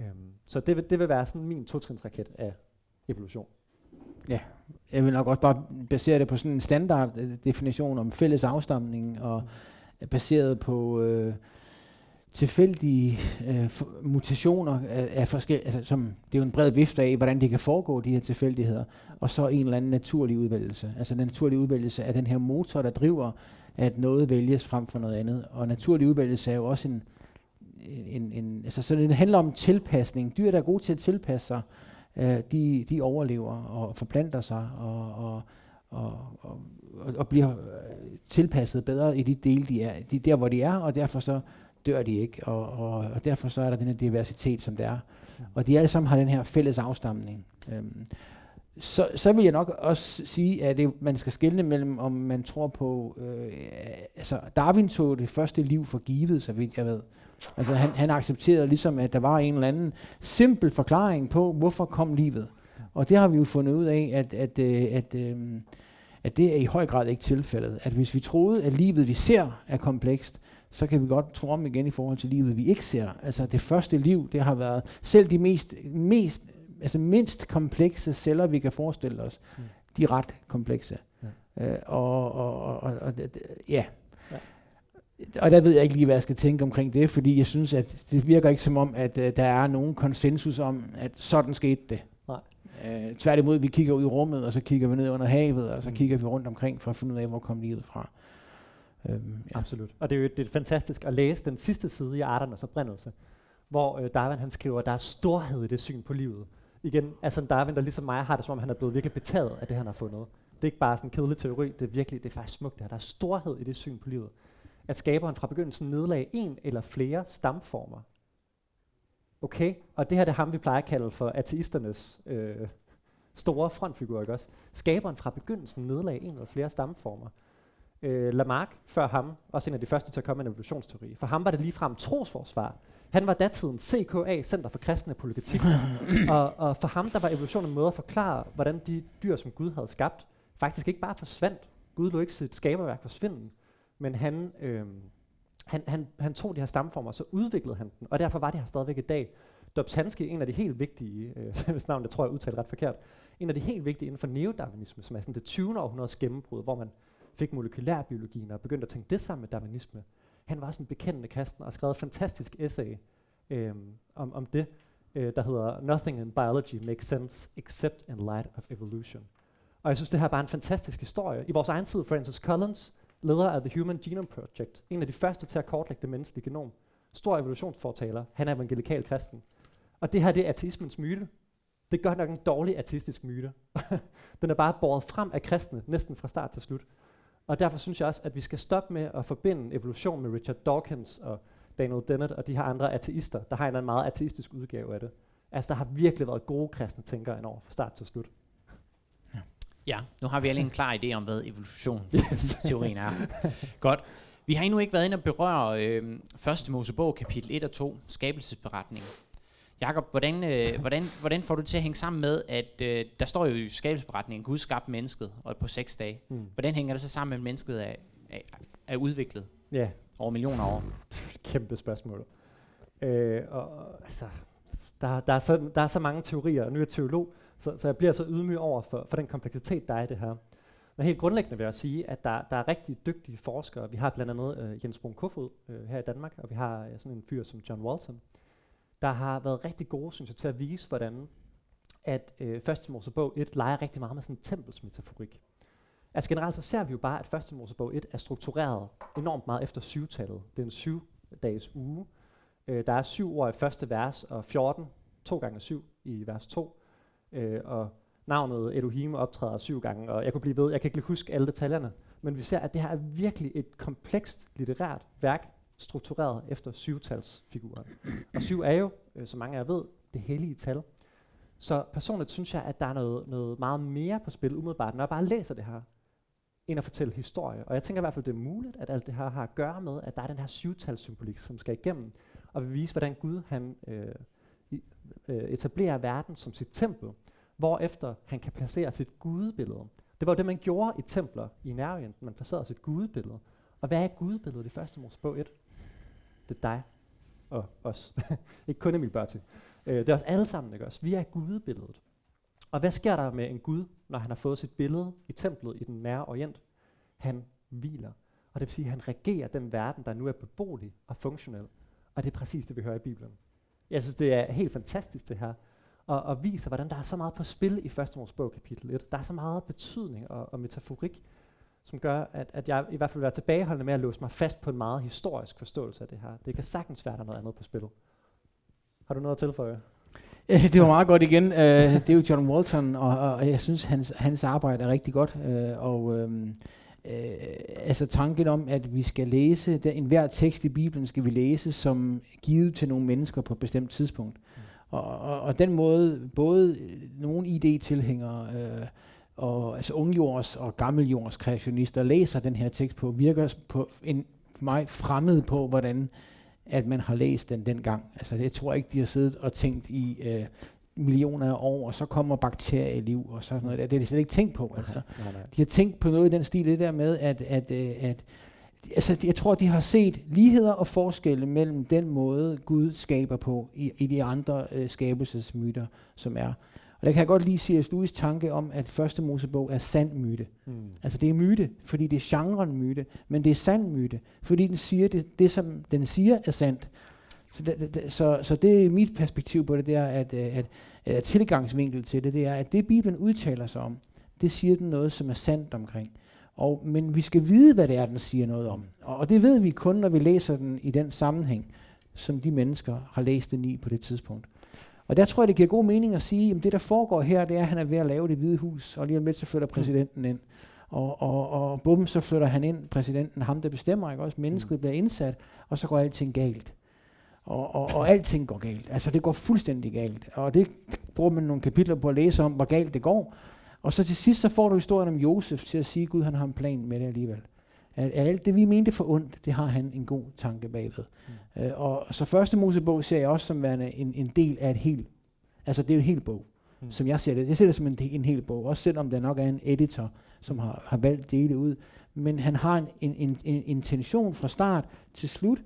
Øh, så det vil, det vil være sådan min totrinsraket af evolution. Jeg vil nok også bare basere det på sådan en standard øh, definition om fælles afstamning, og baseret på øh, tilfældige øh, mutationer af, af forskellige, altså som, det er jo en bred vifte af, hvordan det kan foregå, de her tilfældigheder, og så en eller anden naturlig udvælgelse. Altså den naturlige udvælgelse er den her motor, der driver, at noget vælges frem for noget andet. Og naturlig udvælgelse er jo også en, en, en altså så det handler om tilpasning. Dyr, der er gode til at tilpasse sig, øh, de, de overlever og forplanter sig, og, og, og, og, og, bliver øh, tilpasset bedre i de dele, de er, de, der hvor de er, og derfor så dør de ikke, og, og, og derfor så er der den her diversitet, som det er. Og de alle sammen har den her fælles afstamning. Øhm, så, så vil jeg nok også sige, at det, man skal skelne mellem, om man tror på... Øh, altså, Darwin tog det første liv for givet, så vidt jeg ved. Altså, han, han accepterede ligesom, at der var en eller anden simpel forklaring på, hvorfor kom livet. Og det har vi jo fundet ud af, at, at, øh, at, at, øh, at det er i høj grad ikke tilfældet. At hvis vi troede, at livet, vi ser, er komplekst, så kan vi godt tro om igen i forhold til livet, vi ikke ser. Altså det første liv, det har været selv de mest, mest altså mindst komplekse celler, vi kan forestille os, mm. de er ret komplekse. Ja. Øh, og, og, og, og, og ja. Og der ved jeg ikke lige, hvad jeg skal tænke omkring det, fordi jeg synes, at det virker ikke som om, at uh, der er nogen konsensus om, at sådan skete det. Nej. Uh, tværtimod, vi kigger ud i rummet, og så kigger vi ned under havet, og så mm. kigger vi rundt omkring for at finde ud af, hvor kom livet fra. Øhm, ja. Absolut. Og det er jo det er fantastisk at læse den sidste side i Arternes oprindelse, hvor øh, Darwin han skriver, at der er storhed i det syn på livet. Igen, altså Darwin, der ligesom mig har det, som om han er blevet virkelig betaget af det, han har fundet. Det er ikke bare sådan en kedelig teori, det er virkelig, det er faktisk smukt det her. Der er storhed i det syn på livet. At skaberen fra begyndelsen nedlagde en eller flere stamformer. Okay, og det her det er ham, vi plejer at kalde for ateisternes øh, store frontfigur, ikke også? Skaberen fra begyndelsen nedlagde en eller flere stamformer øh, Lamarck før ham, også en af de første til at komme med en evolutionsteori. For ham var det ligefrem trosforsvar. Han var datiden CKA, Center for Kristne Politik. og, og for ham der var evolution en måde at forklare, hvordan de dyr, som Gud havde skabt, faktisk ikke bare forsvandt. Gud lå ikke sit skaberværk forsvinde, men han, øh, han, han, han tog de her stamformer, så udviklede han den, og derfor var det her stadigvæk i dag. Dobzhansky, en af de helt vigtige, øh, hvis navn det tror jeg udtalt ret forkert, en af de helt vigtige inden for neodarwinisme, som er sådan det 20. århundredes gennembrud, hvor man fik molekylærbiologien og begyndte at tænke det sammen med darwinisme. Han var også en bekendende kristen og skrev et fantastisk essay øh, om, om det, øh, der hedder Nothing in biology makes sense except in light of evolution. Og jeg synes, det her er bare en fantastisk historie. I vores egen tid, Francis Collins, leder af The Human Genome Project, en af de første til at kortlægge det menneskelige genom, stor evolutionsfortaler, han er evangelikal kristen. Og det her, det er ateismens myte. Det er godt nok en dårlig ateistisk myte. Den er bare båret frem af kristne, næsten fra start til slut. Og derfor synes jeg også, at vi skal stoppe med at forbinde evolution med Richard Dawkins og Daniel Dennett og de her andre ateister, der har en meget ateistisk udgave af det. Altså, der har virkelig været gode kristne tænkere indover fra start til slut. Ja, nu har vi alle en klar idé om, hvad evolutionsteorien er. Godt. Vi har endnu ikke været inde og berøre øh, første Mosebog, kapitel 1 og 2, skabelsesberetning. Jakob, hvordan, øh, hvordan, hvordan får du det til at hænge sammen med, at øh, der står jo i skabelsesberetningen, Gud skabte mennesket og på seks dage. Mm. Hvordan hænger det så sammen med, at mennesket er, er, er udviklet ja. over millioner år? Kæmpe spørgsmål. Øh, og, altså, der, der, er så, der er så mange teorier, og nu er jeg teolog, så, så jeg bliver så ydmyg over for, for den kompleksitet, der er i det her. Men helt grundlæggende vil jeg sige, at der, der er rigtig dygtige forskere. Vi har blandt andet øh, Jens Brun Kofod øh, her i Danmark, og vi har øh, sådan en fyr som John Walton, der har været rigtig gode, synes jeg, til at vise, hvordan at øh, første Mosebog 1 leger rigtig meget med sådan en tempelsmetaforik. Altså generelt så ser vi jo bare, at første Mosebog 1 er struktureret enormt meget efter syvtallet. Det er en syv dages uge. Øh, der er syv ord i første vers, og 14, to gange syv i vers 2. Øh, og navnet Elohim optræder syv gange, og jeg kunne blive ved, jeg kan ikke huske alle detaljerne, men vi ser, at det her er virkelig et komplekst litterært værk, struktureret efter syvtalsfiguren. Og syv er jo, øh, som mange af jer ved, det hellige tal. Så personligt synes jeg, at der er noget, noget meget mere på spil umiddelbart, når jeg bare læser det her, end at fortælle historie. Og jeg tænker i hvert fald, det er muligt, at alt det her har at gøre med, at der er den her syvtalssymbolik, som skal igennem, og vil vise, hvordan Gud han, øh, øh, etablerer verden som sit tempel, hvorefter han kan placere sit gudebillede. Det var jo det, man gjorde i templer i nærorienten. Man placerede sit gudebillede. Og hvad er gudebilledet i første Mosebog 1? Det er dig og os. ikke kun Emil Børti. Øh, det er os alle sammen, ikke også? Vi er gudebilledet. Og hvad sker der med en Gud, når han har fået sit billede i templet i den nære orient? Han hviler. Og det vil sige, at han regerer den verden, der nu er beboelig og funktionel. Og det er præcis det, vi hører i Bibelen. Jeg synes, det er helt fantastisk det her. Og, og viser, hvordan der er så meget på spil i 1. Mosebog kapitel 1. Der er så meget betydning og, og metaforik som gør, at, at jeg i hvert fald vil være tilbageholdende med at låse mig fast på en meget historisk forståelse af det her. Det kan sagtens være, der noget andet på spil. Har du noget at tilføje? Øh, det var meget godt igen. Uh, det er jo John Walton, og, og jeg synes, hans, hans arbejde er rigtig godt. Uh, og um, uh, altså tanken om, at vi skal læse, der, enhver tekst i Bibelen skal vi læse som givet til nogle mennesker på et bestemt tidspunkt. Mm. Og, og, og den måde, både nogle ID-tilhængere, uh, og altså ungjords og gammeljords kreationister læser den her tekst på, virker på en for mig fremmed på, hvordan at man har læst den dengang. Altså jeg tror ikke, de har siddet og tænkt i øh, millioner af år, og så kommer bakterieliv og sådan noget der. Det har de slet ikke tænkt på. Altså. Nej, nej. De har tænkt på noget i den stil, det der med, at, at, øh, at altså, jeg tror, de har set ligheder og forskelle mellem den måde, Gud skaber på i, i de andre øh, skabelsesmyter, som er. Og der kan jeg godt lige C.S. Lewis tanke om, at første Mosebog er sand myte. Mm. Altså det er myte, fordi det er genren myte, men det er sand myte, fordi den siger det, det som den siger er sandt. Så det, det, så, så det er mit perspektiv på det, det er, at, øh, at, at tilgangsvinkel til det, det er, at det Bibelen udtaler sig om, det siger den noget, som er sandt omkring. Og, men vi skal vide, hvad det er, den siger noget om. Og, og det ved vi kun, når vi læser den i den sammenhæng, som de mennesker har læst den i på det tidspunkt. Og der tror jeg, det giver god mening at sige, at det der foregår her, det er, at han er ved at lave det hvide hus, og lige om lidt så flytter præsidenten ind. Og, og, og bum, så flytter han ind, præsidenten, ham der bestemmer, ikke også? Mennesket mm. bliver indsat, og så går alting galt. Og, og, og alting går galt. Altså det går fuldstændig galt. Og det bruger man nogle kapitler på at læse om, hvor galt det går. Og så til sidst, så får du historien om Josef til at sige, at Gud han har en plan med det alligevel. At, at alt det, vi mente for ondt, det har han en god tanke bagved. Mm. Øh, og så første Mosebog ser jeg også som værende en, en del af et helt, altså det er en hel bog, mm. som jeg ser det. Jeg ser det som en, en hel bog, også selvom der nok er en editor, som har, har valgt dele ud. Men han har en, en, en, en intention fra start til slut,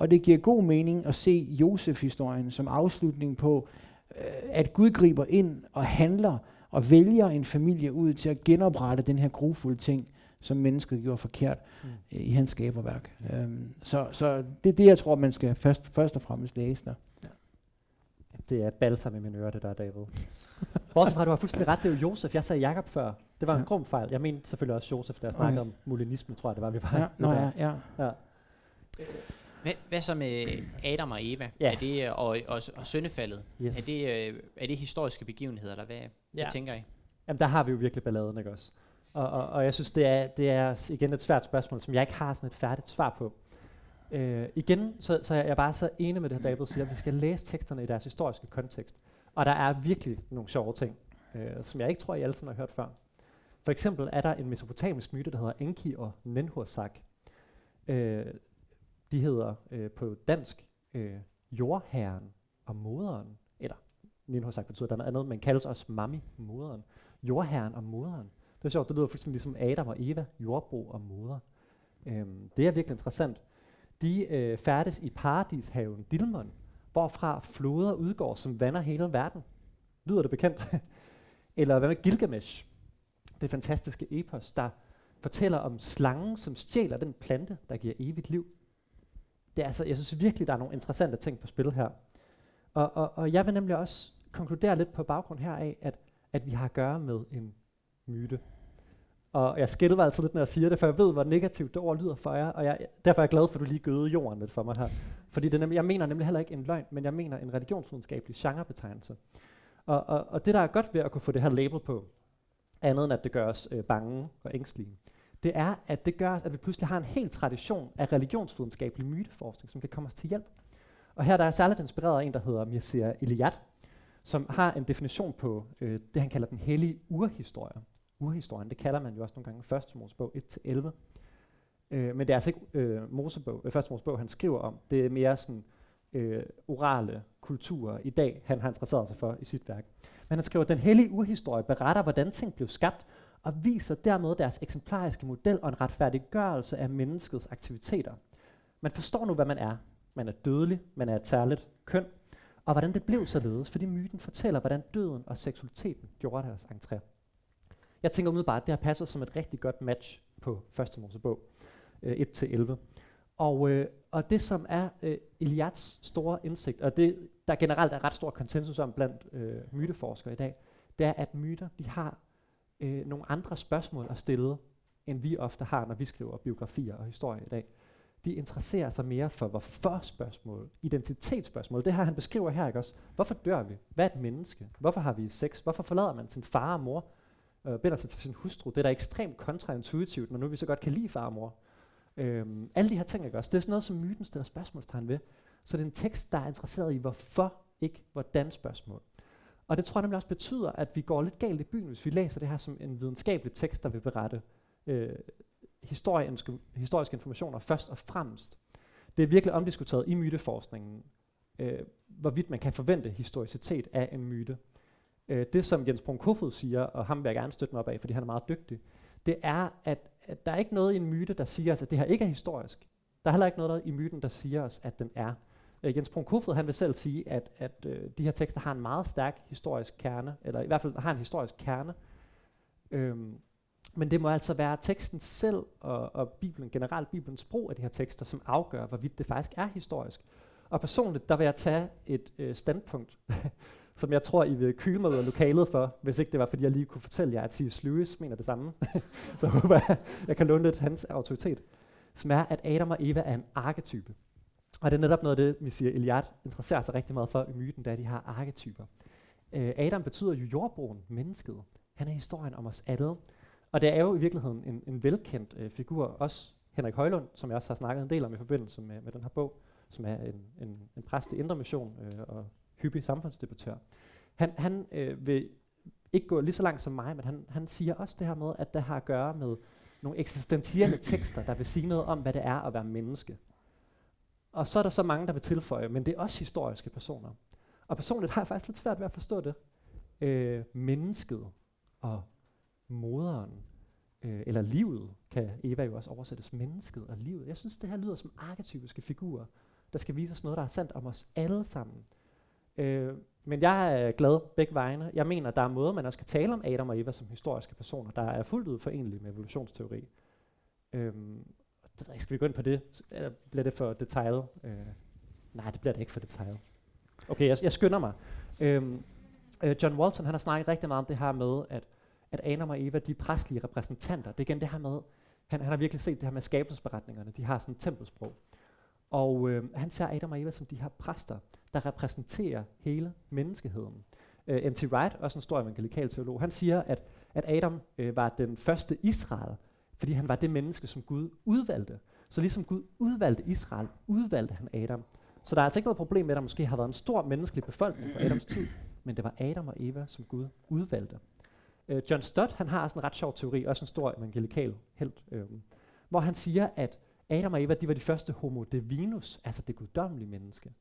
og det giver god mening at se Josef-historien som afslutning på, øh, at Gud griber ind og handler og vælger en familie ud til at genoprette den her grufulde ting, som mennesket gjorde forkert mm. øh, i hans skaberværk. Mm. Øhm, så, så det er det, jeg tror, man skal først, først og fremmest læse der. Ja. Det er balsam i mine ører, det der, David. Bortset fra, du har fuldstændig ret, det er jo Josef. Jeg sagde Jakob før. Det var ja. en grum fejl. Jeg mente selvfølgelig også Josef, jeg snakkede okay. om molinisme, tror jeg, det var, vi var. Ja, nå, ja, ja. ja. Hvad, hvad så med Adam og Eva? Ja. Er det, og, og, og syndefaldet? Yes. Er, det, øh, er det historiske begivenheder, eller hvad, ja. hvad tænker I? Jamen, der har vi jo virkelig balladen, ikke også? Og, og, og jeg synes, det er, det er igen et svært spørgsmål, som jeg ikke har sådan et færdigt svar på. Øh, igen, så, så jeg er bare så enig med det, David siger, at vi skal læse teksterne i deres historiske kontekst. Og der er virkelig nogle sjove ting, øh, som jeg ikke tror, I alle sammen har hørt før. For eksempel er der en mesopotamisk myte, der hedder Enki og Nenhursak. Øh, de hedder øh, på dansk øh, jordherren og moderen, eller Nenhursak betyder der noget andet, men kaldes også mami, moderen. Jordherren og moderen. Det er sjovt, det lyder fuldstændig ligesom Adam og Eva, jordbro og moder. Øhm, det er virkelig interessant. De øh, færdes i paradishaven Dilmon, hvorfra floder udgår, som vander hele verden. Lyder det bekendt? Eller hvad med Gilgamesh? Det fantastiske epos, der fortæller om slangen, som stjæler den plante, der giver evigt liv. Det er altså, jeg synes virkelig, der er nogle interessante ting på spil her. Og, og, og jeg vil nemlig også konkludere lidt på baggrund heraf, at, at vi har at gøre med en myte. Og jeg skælver altid lidt, når jeg siger det, for jeg ved, hvor negativt det ord lyder for jer, og jeg, derfor er jeg glad for, at du lige gøde jorden lidt for mig her. Fordi det nemlig, jeg mener nemlig heller ikke en løgn, men jeg mener en religionsvidenskabelig genrebetegnelse. Og, og, og det, der er godt ved at kunne få det her label på, andet end at det gør os øh, bange og ængstlige, det er, at det gør, at vi pludselig har en hel tradition af religionsvidenskabelig myteforskning, som kan komme os til hjælp. Og her der er særligt inspireret af en, der hedder Mircea Eliade, som har en definition på øh, det, han kalder den hellige urhistorie urhistorien. Det kalder man jo også nogle gange første Mosebog 1-11. Øh, men det er altså ikke øh, Mosebog, øh, første Mosebog, han skriver om. Det er mere sådan øh, orale kulturer i dag, han har interesseret sig for i sit værk. Men han skriver, at den hellige urhistorie beretter, hvordan ting blev skabt, og viser dermed deres eksemplariske model og en retfærdiggørelse af menneskets aktiviteter. Man forstår nu, hvad man er. Man er dødelig, man er et særligt køn, og hvordan det blev således, fordi myten fortæller, hvordan døden og seksualiteten gjorde deres entré. Jeg tænker umiddelbart, at det har passet som et rigtig godt match på første Mosebog øh, 1-11. Og, øh, og det som er øh, Eliads store indsigt, og det der generelt er ret stor konsensus om blandt øh, myteforskere i dag, det er, at myter de har øh, nogle andre spørgsmål at stille, end vi ofte har, når vi skriver biografier og historie i dag. de interesserer sig mere for hvorfor-spørgsmål, identitetsspørgsmål. Det her, han beskriver her, ikke også? Hvorfor dør vi? Hvad er et menneske? Hvorfor har vi sex? Hvorfor forlader man sin far og mor? Øh, binder sig til sin hustru? Det er da ekstremt kontraintuitivt, når nu vi så godt kan lide far og mor. Øhm, alle de her ting, ikke også? Det er sådan noget, som myten stiller spørgsmålstegn ved. Så det er en tekst, der er interesseret i hvorfor, ikke hvordan spørgsmål. Og det tror jeg nemlig også betyder, at vi går lidt galt i byen, hvis vi læser det her som en videnskabelig tekst, der vil berette øh, historiske, historiske informationer først og fremmest. Det er virkelig omdiskuteret i myteforskningen, øh, hvorvidt man kan forvente historicitet af en myte. Øh, det, som Jens Brun Kofod siger, og ham vil jeg gerne støtte mig op af, fordi han er meget dygtig, det er, at, at der er ikke noget i en myte, der siger os, at det her ikke er historisk. Der er heller ikke noget der i myten, der siger os, at den er. Øh, Jens Brun Kofod, han vil selv sige, at, at øh, de her tekster har en meget stærk historisk kerne, eller i hvert fald har en historisk kerne. Øhm, men det må altså være teksten selv og, og Bibelen, generelt Bibelens brug af de her tekster, som afgør, hvorvidt det faktisk er historisk. Og personligt, der vil jeg tage et øh, standpunkt, som jeg tror, I vil kyle mig ud af lokalet for, hvis ikke det var, fordi jeg lige kunne fortælle jer, at C.S. Lewis mener det samme. så håber jeg, jeg kan låne lidt hans autoritet. Som er, at Adam og Eva er en arketype. Og det er netop noget af det, vi siger, Eliad interesserer sig rigtig meget for i myten, da de har arketyper. Øh, Adam betyder jo jordbrugen, mennesket. Han er historien om os alle. Og det er jo i virkeligheden en, en velkendt øh, figur, også Henrik Højlund, som jeg også har snakket en del om i forbindelse med, med den her bog, som er en, en, en præst i Indre Mission øh, og hyppig samfundsdebattør. Han, han øh, vil ikke gå lige så langt som mig, men han, han siger også det her med, at det har at gøre med nogle eksistentielle tekster, der vil sige noget om, hvad det er at være menneske. Og så er der så mange, der vil tilføje, men det er også historiske personer. Og personligt har jeg faktisk lidt svært ved at forstå det. Øh, mennesket og moderen, øh, eller livet, kan Eva jo også oversættes, mennesket og livet. Jeg synes, det her lyder som arketypiske figurer, der skal vise os noget, der er sandt om os alle sammen. Øh, men jeg er glad begge vegne. Jeg mener, der er måder, man også kan tale om Adam og Eva som historiske personer, der er fuldt ud forenlige med evolutionsteori. Øhm, det ved jeg, skal vi gå ind på det? Eller bliver det for detaljet? Øh, nej, det bliver det ikke for detaljet. Okay, jeg, jeg skynder mig. Øhm, øh, John Walton han har snakket rigtig meget om det her med, at, at Adam og Eva, de er præstlige repræsentanter. Det er igen det her med, han, han har virkelig set det her med skabelsesberetningerne. De har sådan et tempelsprog. Og øh, han ser Adam og Eva som de her præster, der repræsenterer hele menneskeheden. Øh, N.T. Wright, også en stor evangelikal teolog, han siger, at, at Adam øh, var den første Israel, fordi han var det menneske, som Gud udvalgte. Så ligesom Gud udvalgte Israel, udvalgte han Adam. Så der er altså ikke noget problem med, at der måske har været en stor menneskelig befolkning på Adams tid, men det var Adam og Eva, som Gud udvalgte. Øh, John Stott, han har også en ret sjov teori, også en stor evangelikal held, øh, hvor han siger, at Adam og Eva, de var de første homo divinus, altså det guddommelige menneske.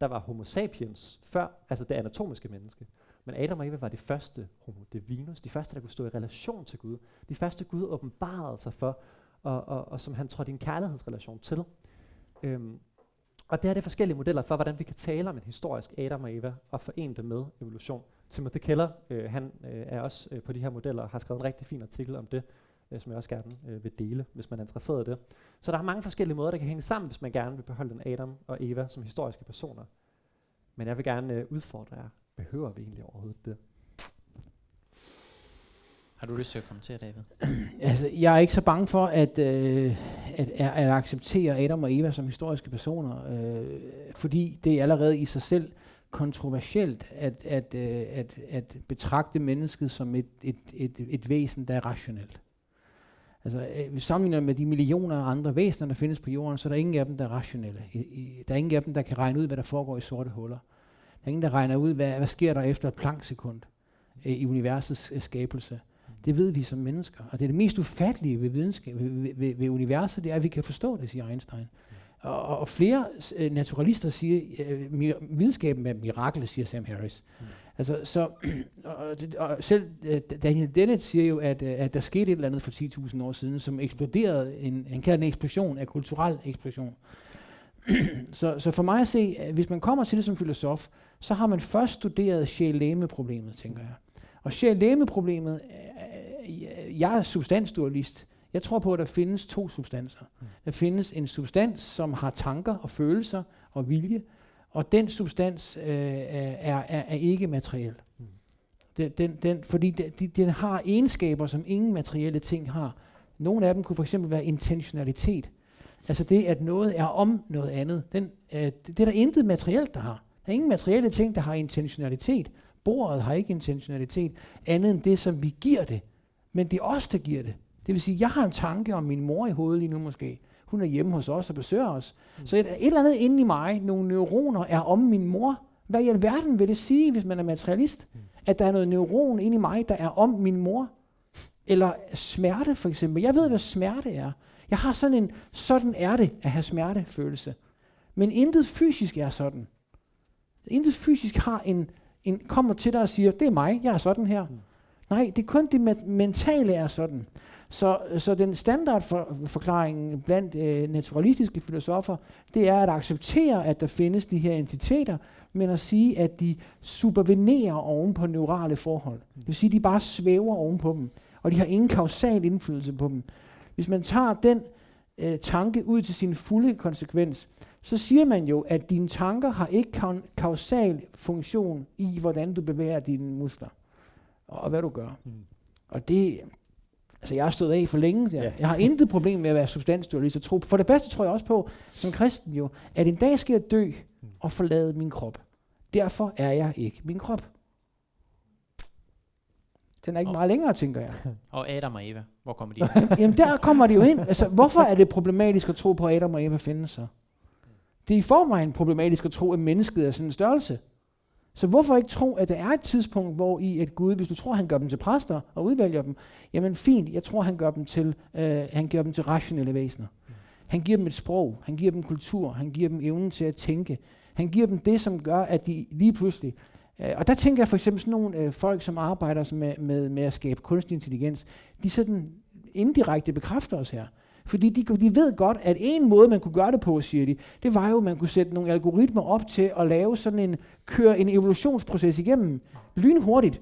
Der var homo sapiens før, altså det anatomiske menneske. Men Adam og Eva var de første homo divinus, de første, der kunne stå i relation til Gud. De første Gud åbenbarede sig for, og, og, og som han trådte i en kærlighedsrelation til. Øhm, og det er det forskellige modeller for, hvordan vi kan tale om en historisk Adam og Eva og forene det med evolution. Timothy Keller, øh, han øh, er også øh, på de her modeller og har skrevet en rigtig fin artikel om det, øh, som jeg også gerne øh, vil dele, hvis man er interesseret i det. Så der er mange forskellige måder, der kan hænge sammen, hvis man gerne vil beholde den Adam og Eva som historiske personer. Men jeg vil gerne øh, udfordre jer. Behøver vi egentlig overhovedet det? Har du lyst til at kommentere, David? altså, jeg er ikke så bange for at, øh, at, at acceptere Adam og Eva som historiske personer, øh, fordi det er allerede i sig selv kontroversielt at, at, øh, at, at betragte mennesket som et, et, et, et væsen, der er rationelt. Altså, øh, sammenligner med de millioner af andre væsener, der findes på jorden, så er der ingen af dem, der er rationelle. I, i, der er ingen af dem, der kan regne ud, hvad der foregår i sorte huller. Der er ingen, der regner ud, hvad, hvad sker der efter et planksekund øh, i universets øh, skabelse. Det ved vi som mennesker. Og det er det mest ufattelige ved, videnskab, ved, ved, ved, universet, det er, at vi kan forstå det, siger Einstein. Og, og flere øh, naturalister siger, øh, videnskaben er mirakel, siger Sam Harris. Mm. Altså, så, og, og selv øh, Daniel Dennett siger jo, at, øh, at der skete et eller andet for 10.000 år siden, som eksploderede, en, han kalder en eksplosion, en kulturel eksplosion. så, så for mig at se, hvis man kommer til det som filosof, så har man først studeret sjæl-læme-problemet, tænker jeg. Og sjæl-læme-problemet, uh, jeg er substansdualist, jeg tror på, at der findes to substanser. Mm. Der findes en substans, som har tanker og følelser og vilje, og den substans øh, er, er, er ikke materiel. Mm. Den, den, den, fordi den, den har egenskaber, som ingen materielle ting har. Nogle af dem kunne for eksempel være intentionalitet. Altså det, at noget er om noget andet. Den, øh, det, det er der intet materielt, der har. Der er ingen materielle ting, der har intentionalitet. Bordet har ikke intentionalitet, andet end det, som vi giver det. Men det er os, der giver det. Det vil sige, jeg har en tanke om min mor i hovedet lige nu måske. Hun er hjemme hos os og besøger os. Mm. Så et, et eller andet inde i mig, nogle neuroner, er om min mor. Hvad i alverden vil det sige, hvis man er materialist? Mm. At der er noget neuron inde i mig, der er om min mor? Eller smerte for eksempel. Jeg ved, hvad smerte er. Jeg har sådan en, sådan er det at have smertefølelse. Men intet fysisk er sådan. Intet fysisk har en, en kommer til dig og siger, det er mig, jeg er sådan her. Mm. Nej, det er kun det mentale er sådan. Så, så den standardforklaring blandt øh, naturalistiske filosofer, det er at acceptere, at der findes de her entiteter, men at sige, at de supervenerer oven på neurale forhold. Det vil sige, at de bare svæver oven på dem, og de har ingen kausal indflydelse på dem. Hvis man tager den øh, tanke ud til sin fulde konsekvens, så siger man jo, at dine tanker har ikke ka- kausal funktion i, hvordan du bevæger dine muskler, og hvad du gør. Mm. Og det, altså jeg har stået af for længe. Jeg, ja. jeg har intet problem med at være substansdualist og tro. For det bedste tror jeg også på, som kristen jo, at en dag skal jeg dø mm. og forlade min krop. Derfor er jeg ikke min krop. Den er ikke og, meget længere, tænker jeg. Og Adam og Eva, hvor kommer de ind? Jamen der kommer de jo ind. Altså, hvorfor er det problematisk at tro på, at Adam og Eva findes så? Det er i forvejen problematisk at tro, at mennesket er sådan en størrelse. Så hvorfor ikke tro, at der er et tidspunkt, hvor i at Gud, hvis du tror, han gør dem til præster og udvælger dem, jamen fint, jeg tror, han gør dem til, øh, han gør dem til rationelle væsener. Han giver dem et sprog, han giver dem kultur, han giver dem evnen til at tænke. Han giver dem det, som gør, at de lige pludselig Øh, og der tænker jeg for eksempel sådan nogle øh, folk, som arbejder med, med, med at skabe kunstig intelligens, de sådan indirekte bekræfter os her. Fordi de, de ved godt, at en måde, man kunne gøre det på, siger de, det var jo, at man kunne sætte nogle algoritmer op til at lave sådan en, køre en evolutionsproces igennem lynhurtigt,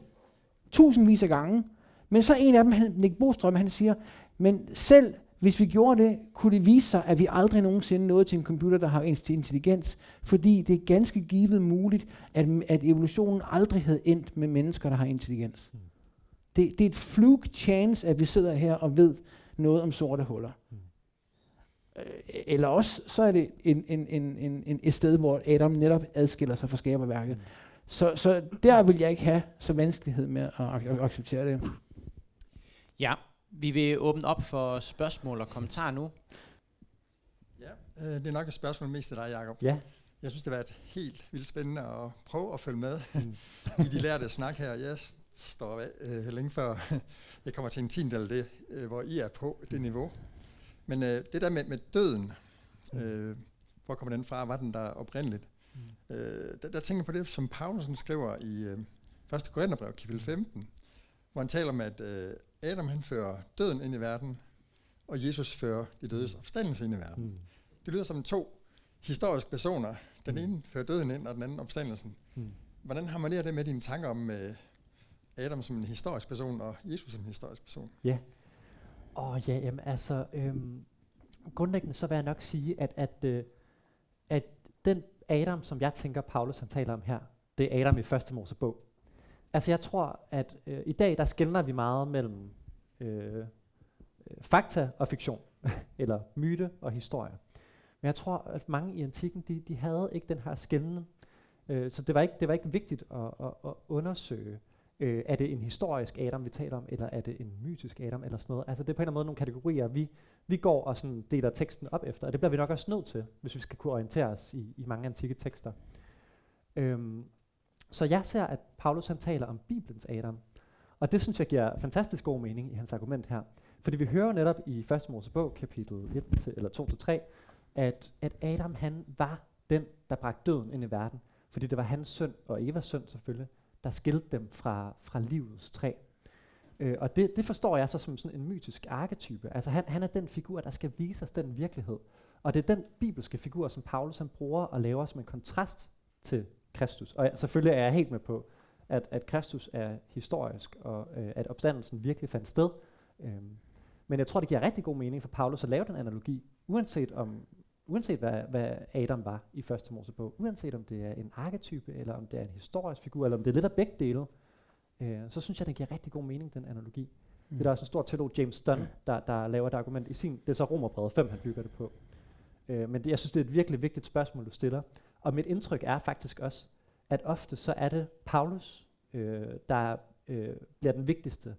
tusindvis af gange. Men så en af dem, han, Nick Bostrøm, han siger, men selv hvis vi gjorde det, kunne det vise sig, at vi aldrig nogensinde nåede til en computer, der har intelligens, fordi det er ganske givet muligt, at, at evolutionen aldrig havde endt med mennesker, der har intelligens. Mm. Det, det er et fluke chance, at vi sidder her og ved noget om sorte huller. Mm. Eller også, så er det en, en, en, en, en, et sted, hvor Adam netop adskiller sig fra skaberværket. Mm. Så, så der vil jeg ikke have så vanskelighed med at, at acceptere det. Ja, vi vil åbne op for spørgsmål og kommentarer nu. Ja, øh, det er nok et spørgsmål mest til dig, Jacob. Ja. Jeg synes, det har været helt vildt spændende at prøve at følge med mm. i de lærte snak her. Jeg står øh, længe før jeg kommer til en tiendel af det, øh, hvor I er på det niveau. Men øh, det der med, med døden, mm. øh, hvor kommer den fra? Var den der oprindeligt? Mm. Øh, der, der tænker jeg på det, som Paulus skriver i øh, 1. Korintherbrev, kapitel 15, hvor han taler om, at øh, Adam han fører døden ind i verden, og Jesus fører de dødes opstandelse ind i verden. Mm. Det lyder som to historiske personer. Den mm. ene fører døden ind, og den anden opstandelsen. Mm. Hvordan harmonerer det med dine tanker om uh, Adam som en historisk person, og Jesus som en historisk person? Ja. Åh oh, ja, jamen altså, øhm, grundlæggende så vil jeg nok sige, at, at, øh, at den Adam, som jeg tænker, Paulus han taler om her, det er Adam i første Mosebog. Altså jeg tror, at øh, i dag der skældner vi meget mellem øh, fakta og fiktion, eller myte og historie. Men jeg tror, at mange i antikken, de, de havde ikke den her skældning. Øh, så det var, ikke, det var ikke vigtigt at, at, at undersøge, øh, er det en historisk Adam, vi taler om, eller er det en mytisk Adam, eller sådan noget. Altså det er på en eller anden måde nogle kategorier, vi, vi går og sådan deler teksten op efter, og det bliver vi nok også nødt til, hvis vi skal kunne orientere os i, i mange antikke tekster. Øhm, så jeg ser, at Paulus han taler om Bibelens Adam. Og det synes jeg giver fantastisk god mening i hans argument her. Fordi vi hører netop i 1. Mosebog, kapitel 1 til, eller 2 til 3, at, at Adam han var den, der bragte døden ind i verden. Fordi det var hans søn, og Evas søn selvfølgelig, der skilte dem fra, fra livets træ. Øh, og det, det forstår jeg så som sådan en mytisk arketype. Altså han, han er den figur, der skal vise os den virkelighed. Og det er den bibelske figur, som Paulus han bruger og laver som en kontrast til Kristus. Og selvfølgelig er jeg helt med på, at, at Kristus er historisk, og øh, at opstandelsen virkelig fandt sted. Øhm, men jeg tror, det giver rigtig god mening for Paulus at lave den analogi, uanset om uanset hvad, hvad Adam var i første Mosebog, uanset om det er en arketype, eller om det er en historisk figur, eller om det er lidt af begge dele, øh, så synes jeg, det giver rigtig god mening, den analogi. Mm. Det er der også en stor teolog, James Dunn, der, der laver et argument i sin, det er så Romerbrevet 5, han bygger det på. Øh, men det, jeg synes, det er et virkelig vigtigt spørgsmål, du stiller. Og mit indtryk er faktisk også, at ofte så er det Paulus, øh, der øh, bliver den vigtigste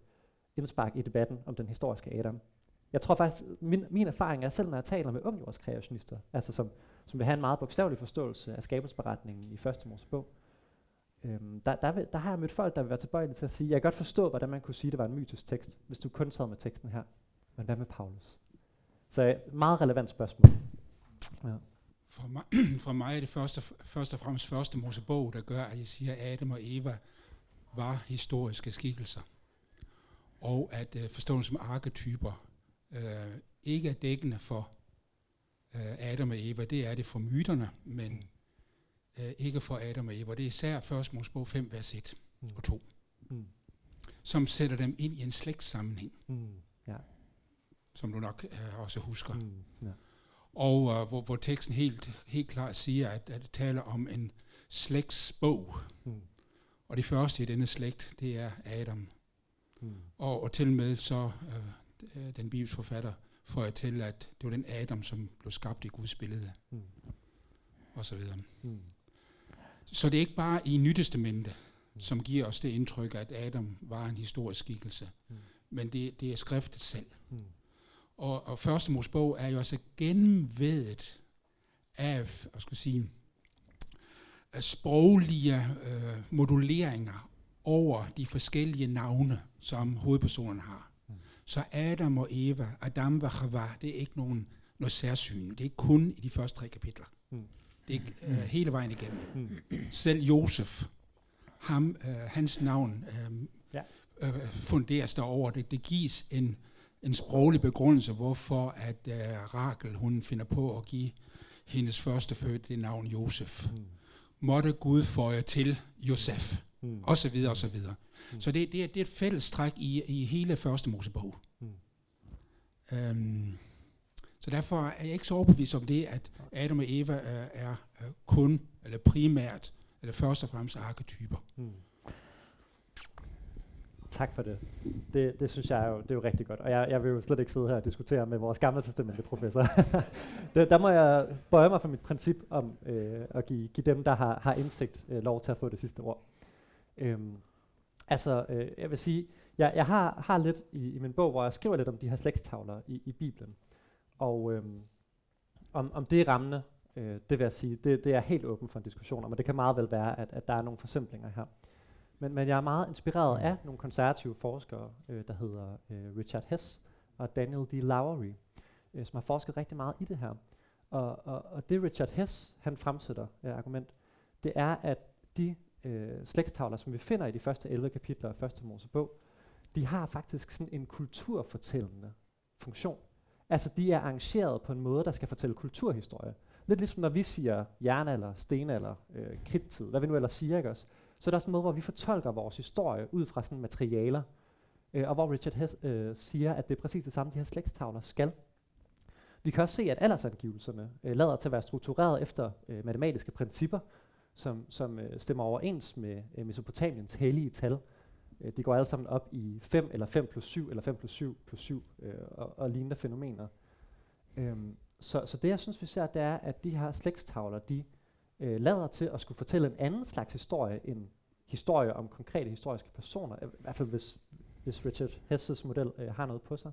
indspark i debatten om den historiske Adam. Jeg tror faktisk, min, min erfaring er selv, når jeg taler med ungjordskreationister, altså som, som vil have en meget bogstavelig forståelse af skabelsberetningen i første Mosebog, øhm, der, der, vil, der har jeg mødt folk, der vil være tilbøjelige til at sige, jeg kan godt forstå, hvordan man kunne sige, at det var en mytisk tekst, hvis du kun sad med teksten her. Men hvad med Paulus? Så øh, meget relevant spørgsmål. Ja. For, mig, for mig er det først og, først og fremmest første Mosebog, der gør, at jeg siger, at Adam og Eva var historiske skikkelser. Og at øh, forståelsen som arketyper øh, ikke er dækkende for øh, Adam og Eva. Det er det for myterne, men øh, ikke for Adam og Eva. Det er især først Mosebog 5, vers 1 mm. og 2, mm. som sætter dem ind i en slægtssammenhæng. Mm. Ja. Som du nok øh, også husker. Mm. Ja. Og uh, hvor, hvor teksten helt, helt klart siger, at, at det taler om en slægtsbog. Mm. Og det første i denne slægt, det er Adam. Mm. Og, og til med så uh, den bibelske forfatter får jeg til, at det var den Adam, som blev skabt i Guds billede. Mm. Og så videre. Mm. Så det er ikke bare i Nytestamentet, mm. som giver os det indtryk, at Adam var en historisk skikkelse. Mm. Men det, det er skriftet selv. Mm. Og, og første Mosebog er jo altså gennemvedet af, hvad skal jeg sige, af sproglige øh, moduleringer over de forskellige navne, som hovedpersonen har. Mm. Så Adam og Eva, Adam og Chava, det er ikke nogen, noget særsyn. Det er ikke kun i de første tre kapitler. Mm. Det er øh, hele vejen igennem. Mm. Selv Josef, ham, øh, hans navn øh, ja. øh, funderes derover. Det, det gives en en sproglig begrundelse, hvorfor at uh, Rakel hun finder på at give hendes første fødte det navn Josef. Mm. Måtte Gud føje til Josef, mm. og så videre, og så videre. Mm. Så det, det, er, det er et fælles træk i, i hele første Mosebog. Mm. Um, så derfor er jeg ikke så overbevist om det, at Adam og Eva er, er, er kun, eller primært, eller først og fremmest arketyper. Mm. Tak for det. Det, det synes jeg jo, det er jo rigtig godt. Og jeg, jeg vil jo slet ikke sidde her og diskutere med vores gamle testamente professor. det, der må jeg bøje mig for mit princip om øh, at give, give dem, der har, har indsigt, øh, lov til at få det sidste ord. Øhm, altså, øh, jeg vil sige, jeg, jeg har, har lidt i, i min bog, hvor jeg skriver lidt om de her slægstavler i, i Bibelen. Og øhm, om, om det er rammende, øh, det vil jeg sige, det, det er helt åben for en diskussion om, og det kan meget vel være, at, at der er nogle forsimplinger her. Men, men jeg er meget inspireret af nogle konservative forskere, øh, der hedder øh, Richard Hess og Daniel D. Lowry, øh, som har forsket rigtig meget i det her. Og, og, og det Richard Hess, han fremsætter øh, argument, det er, at de øh, slægtstavler, som vi finder i de første 11 kapitler af første Mosebog, de har faktisk sådan en kulturfortællende funktion. Altså de er arrangeret på en måde, der skal fortælle kulturhistorie. Lidt ligesom når vi siger jernalder, stenalder, øh, kridttid, hvad vi nu ellers siger, ikke også? Så er sådan en måde, hvor vi fortolker vores historie ud fra sådan materialer, øh, og hvor Richard Hess øh, siger, at det er præcis det samme, de her slægtstavler skal. Vi kan også se, at aldersangivelserne øh, lader til at være struktureret efter øh, matematiske principper, som, som øh, stemmer overens med øh, Mesopotamiens hellige tal. Øh, de går alle sammen op i 5 eller 5 plus 7 eller 5 plus 7 plus 7 øh, og, og lignende fænomener. Øhm, så, så det jeg synes vi ser, det er, at de her slægtstavler, de øh, lader til at skulle fortælle en anden slags historie end historie om konkrete historiske personer, i hvert fald hvis, hvis Richard Hesses model øh, har noget på sig.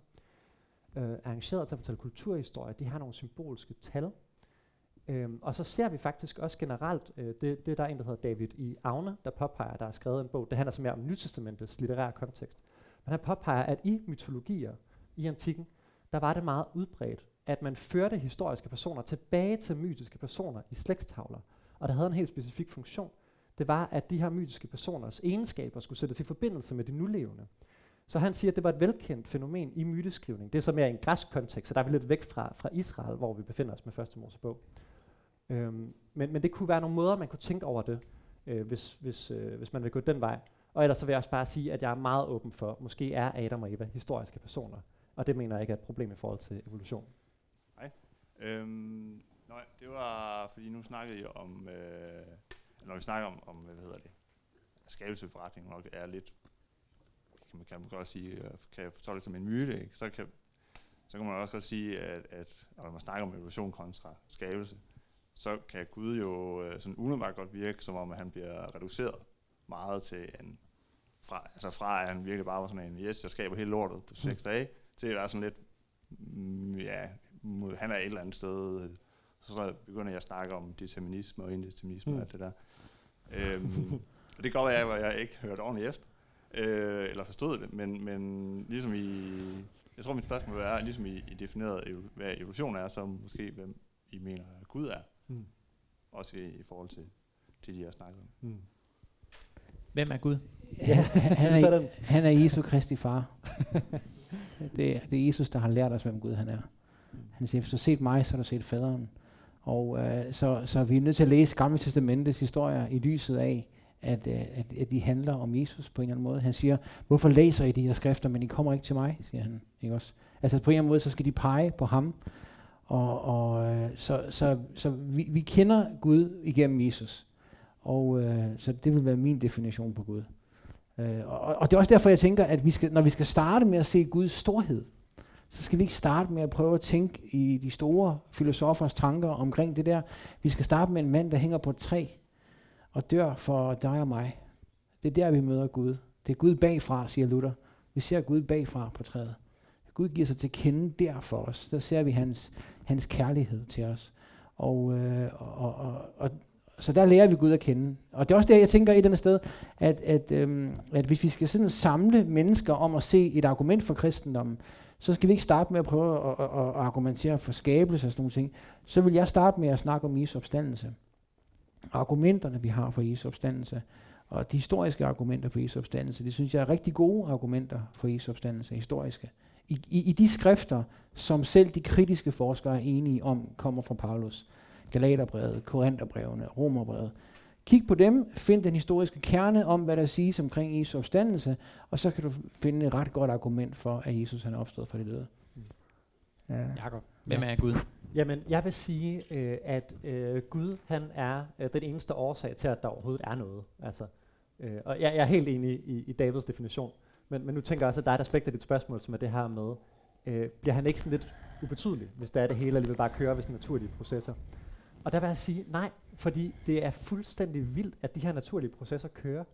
Øh, arrangeret til at fortælle kulturhistorie, de har nogle symbolske tal. Øhm, og så ser vi faktisk også generelt, øh, det, det der er en, der hedder David e. i Agne, der påpeger, der er skrevet en bog, det handler så mere om Nytestamentets litterære kontekst. Men han påpeger, at i mytologier i antikken, der var det meget udbredt, at man førte historiske personer tilbage til mytiske personer i slægtstavler, og der havde en helt specifik funktion. Det var, at de her mytiske personers egenskaber skulle sættes i forbindelse med de nulevende. Så han siger, at det var et velkendt fænomen i myteskrivning. Det er så mere i en græsk kontekst, så der er vi lidt væk fra, fra Israel, hvor vi befinder os med første Mosebog. Øhm, men, men det kunne være nogle måder, man kunne tænke over det, øh, hvis, hvis, øh, hvis man vil gå den vej. Og ellers så vil jeg også bare sige, at jeg er meget åben for, måske er Adam og Eva historiske personer. Og det mener jeg ikke er et problem i forhold til evolution. Hej. Øhm, Nej, det var, fordi nu snakkede jeg om, øh, når vi snakker om, om hvad hedder det, skabelsesforretning nok er lidt, kan man, kan man godt sige, øh, kan jeg fortolke som en myte, ikke? så kan, så kan man også godt sige, at, at når man snakker om evolution kontra skabelse, så kan Gud jo øh, sådan umiddelbart godt virke, som om at han bliver reduceret meget til en, fra, altså fra at han virkelig bare var sådan en, yes, jeg skaber hele lortet på seks mm. dage, til at være sådan lidt, mm, ja, han er et eller andet sted, så begynder jeg at snakke om determinisme og indeterminisme mm. og alt det der. Øhm, og det kan godt være, at jeg ikke hørte ordentligt efter, øh, eller forstod det, men, men ligesom i, jeg tror mit spørgsmål er, ligesom I, I defineret, hvad evolution er, så måske hvem I mener, at Gud er. Mm. Også i, i forhold til, til de, jeg har snakket om. Mm. Hvem er Gud? Ja, han, er, han er Jesu Kristi far. det, er, det er Jesus, der har lært os, hvem Gud han er. Han siger, hvis du har set mig, så har du set faderen. Og øh, så, så vi er nødt til at læse Gamle Testamentets historier i lyset af, at, øh, at, at de handler om Jesus på en eller anden måde. Han siger, hvorfor læser I de her skrifter, men I kommer ikke til mig, siger han. Ikke også? Altså på en eller anden måde, så skal de pege på ham. Og, og øh, så, så, så vi, vi kender Gud igennem Jesus. Og øh, så det vil være min definition på Gud. Øh, og, og det er også derfor, jeg tænker, at vi skal, når vi skal starte med at se Guds storhed, så skal vi ikke starte med at prøve at tænke i de store filosofers tanker omkring det der. Vi skal starte med en mand, der hænger på et træ og dør for dig og mig. Det er der, vi møder Gud. Det er Gud bagfra, siger Luther. Vi ser Gud bagfra på træet. Gud giver sig til kende der for os. Der ser vi hans, hans kærlighed til os. Og, øh, og, og, og, så der lærer vi Gud at kende. Og det er også der, jeg tænker i andet sted, at, at, øhm, at hvis vi skal sådan samle mennesker om at se et argument for kristendommen, så skal vi ikke starte med at prøve at, at, at argumentere for skabelse og sådan nogle ting. Så vil jeg starte med at snakke om Jesu opstandelse. Argumenterne, vi har for Jesu opstandelse, og de historiske argumenter for Jesu opstandelse, det synes jeg er rigtig gode argumenter for Jesu opstandelse, historiske. I, i, I de skrifter, som selv de kritiske forskere er enige om, kommer fra Paulus. Galaterbrevet, Korintherbrevene, Romerbrevet. Kig på dem, find den historiske kerne om, hvad der siges omkring Jesu opstandelse, og så kan du finde et ret godt argument for, at Jesus han er opstået fra de døde. Ja. Jakob, hvem er Gud? Jamen, jeg vil sige, øh, at øh, Gud han er øh, den eneste årsag til, at der overhovedet er noget. Altså, øh, og jeg, jeg er helt enig i, i Davids definition. Men, men nu tænker jeg også, at der er et aspekt af dit spørgsmål, som er det her med, øh, bliver han ikke sådan lidt ubetydelig, hvis det er det hele alligevel bare kører ved naturlige processer? Og der vil jeg sige, nej, fordi det er fuldstændig vildt, at de her naturlige processer kører.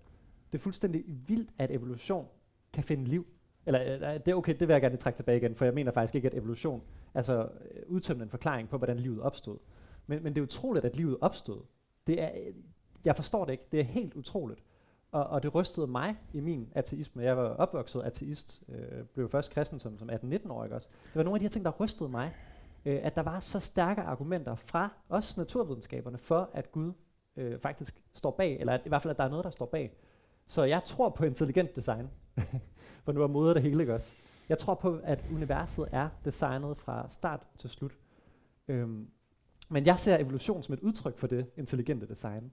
Det er fuldstændig vildt, at evolution kan finde liv. Eller øh, øh det er okay, det vil jeg gerne trække tilbage igen, for jeg mener faktisk ikke, at evolution altså øh, udtømmende en forklaring på, hvordan livet opstod. Men, men det er utroligt, at livet opstod. Det er, øh, jeg forstår det ikke. Det er helt utroligt. Og, og det rystede mig i min ateisme. Jeg var opvokset ateist, øh, blev først kristen som, som 18-19-årig også. Det var nogle af de her ting, der rystede mig øh, at der var så stærke argumenter fra os naturvidenskaberne for, at Gud øh, faktisk står bag, eller at, i hvert fald, at der er noget, der står bag. Så jeg tror på intelligent design, for nu er modet det hele, ikke også? Jeg tror på, at universet er designet fra start til slut. Øhm, men jeg ser evolution som et udtryk for det intelligente design.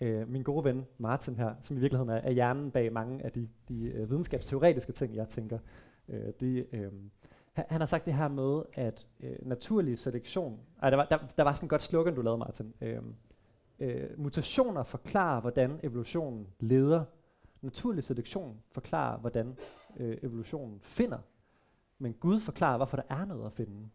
Øh, min gode ven Martin her, som i virkeligheden er, er hjernen bag mange af de, de øh, videnskabsteoretiske ting, jeg tænker, øh, de, øh, han har sagt det her med, at øh, naturlig selektion, ej, der, var, der, der var sådan et godt slogan, du lavede, Martin. Øh, øh, mutationer forklarer, hvordan evolutionen leder. Naturlig selektion forklarer, hvordan øh, evolutionen finder. Men Gud forklarer, hvorfor der er noget at finde.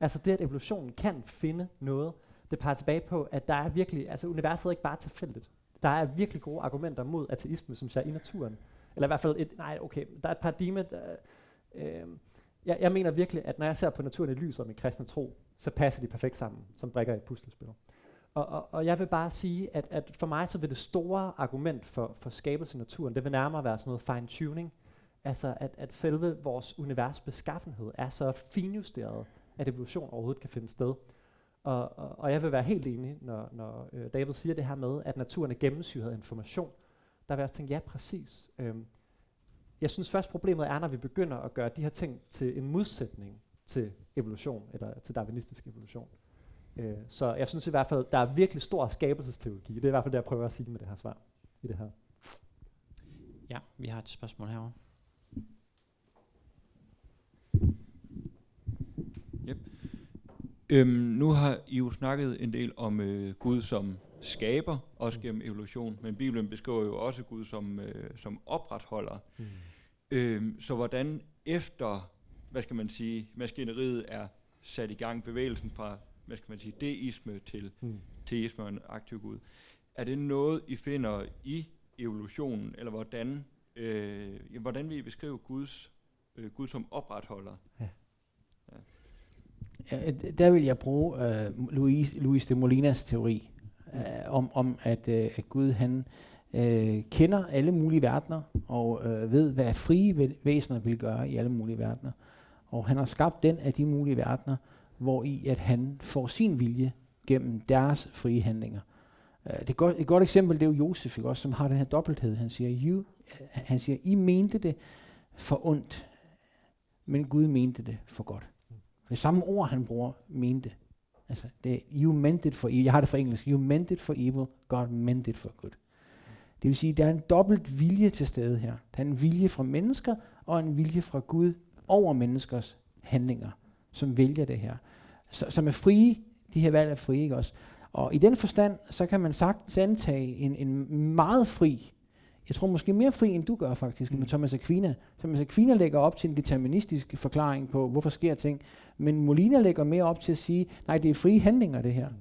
Altså det, at evolutionen kan finde noget, det peger tilbage på, at der er virkelig, altså universet er ikke bare tilfældigt. Der er virkelig gode argumenter mod ateisme, som ser i naturen. Eller i hvert fald et, nej, okay, der er et paradigme, der, øh, jeg, jeg mener virkelig, at når jeg ser på naturen i lyset og min kristne tro, så passer de perfekt sammen som brækker i et puslespil. Og, og, og jeg vil bare sige, at, at for mig så vil det store argument for, for skabelse i naturen, det vil nærmere være sådan noget fine-tuning. Altså at, at selve vores univers beskaffenhed er så finjusteret, at evolution overhovedet kan finde sted. Og, og, og jeg vil være helt enig, når, når øh, David siger det her med, at naturen er gennemsyret af information. Der vil jeg også tænke, ja præcis. Øhm, jeg synes først problemet er, når vi begynder at gøre de her ting til en modsætning til evolution, eller til darwinistisk evolution. Øh, så jeg synes i hvert fald, der er virkelig stor skabelsesteologi. Det er i hvert fald det, jeg prøver at sige med det her svar. I det her. Ja, vi har et spørgsmål herovre. Yep. Øhm, nu har I jo snakket en del om øh, Gud som skaber, også mm. gennem evolution, men Bibelen beskriver jo også Gud som, øh, som opretholder. Mm. Øhm, så hvordan efter hvad skal man sige, maskineriet er sat i gang, bevægelsen fra, hvad skal man sige, deisme til Mm. teisme og en aktiv Gud. Er det noget, I finder i evolutionen, eller hvordan, øh, ja, hvordan vil I beskrive Guds, øh, Gud som opretholder? Ja, d- der vil jeg bruge øh, Louis, Louis de Molinas teori øh, om, om at, øh, at Gud han øh, øh, kender alle mulige verdener og øh, ved, hvad frie væsener vil gøre i alle mulige verdener. Og han har skabt den af de mulige verdener, hvor i at han får sin vilje gennem deres frie handlinger. Uh, det er godt, et godt eksempel, det er jo Josef, ikke også, som har den her dobbelthed. Han siger, you, uh, han siger, I mente det for ondt, men Gud mente det for godt. Det samme ord, han bruger, mente. Altså, det you meant it for evil. Jeg har det for engelsk. You meant it for evil. God meant it for good. Det vil sige, der er en dobbelt vilje til stede her. Der er en vilje fra mennesker, og en vilje fra Gud over menneskers handlinger, som vælger det her. Så, som er frie. De her valg er frie, ikke også? Og i den forstand, så kan man sagtens antage en, en meget fri, jeg tror måske mere fri, end du gør faktisk, mm. med Thomas Aquina. Thomas Aquina lægger op til en deterministisk forklaring på, hvorfor sker ting. Men Molina lægger mere op til at sige, nej, det er frie handlinger, det her. Mm.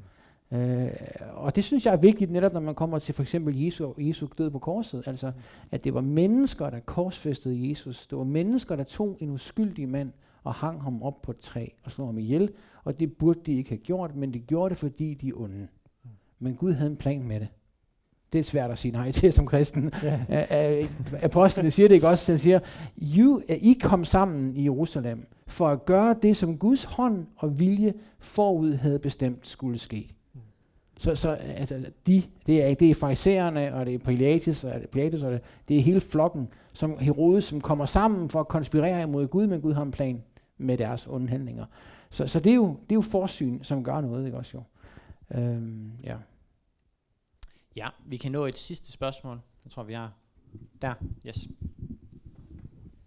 Øh, og det synes jeg er vigtigt, netop når man kommer til for eksempel Jesu, Jesu død på korset. Altså, at det var mennesker, der korsfæstede Jesus. Det var mennesker, der tog en uskyldig mand og hang ham op på et træ og slog ham ihjel. Og det burde de ikke have gjort, men de gjorde det, fordi de er onde. Men Gud havde en plan med det. Det er svært at sige nej til som kristen. Ja. Apostlene siger det ikke også. Han siger, you, I kom sammen i Jerusalem for at gøre det, som Guds hånd og vilje forud havde bestemt skulle ske. Så, så altså, de, det er, det er farisæerne, og det er Pilatus, og det, Pilatus, og det, det er hele flokken, som Herodes, som kommer sammen for at konspirere imod Gud, men Gud har en plan med deres onde handlinger. Så, så det, er jo, det er jo forsyn, som gør noget, ikke også jo? Øhm, ja. Ja, vi kan nå et sidste spørgsmål. Jeg tror, vi har der. Yes.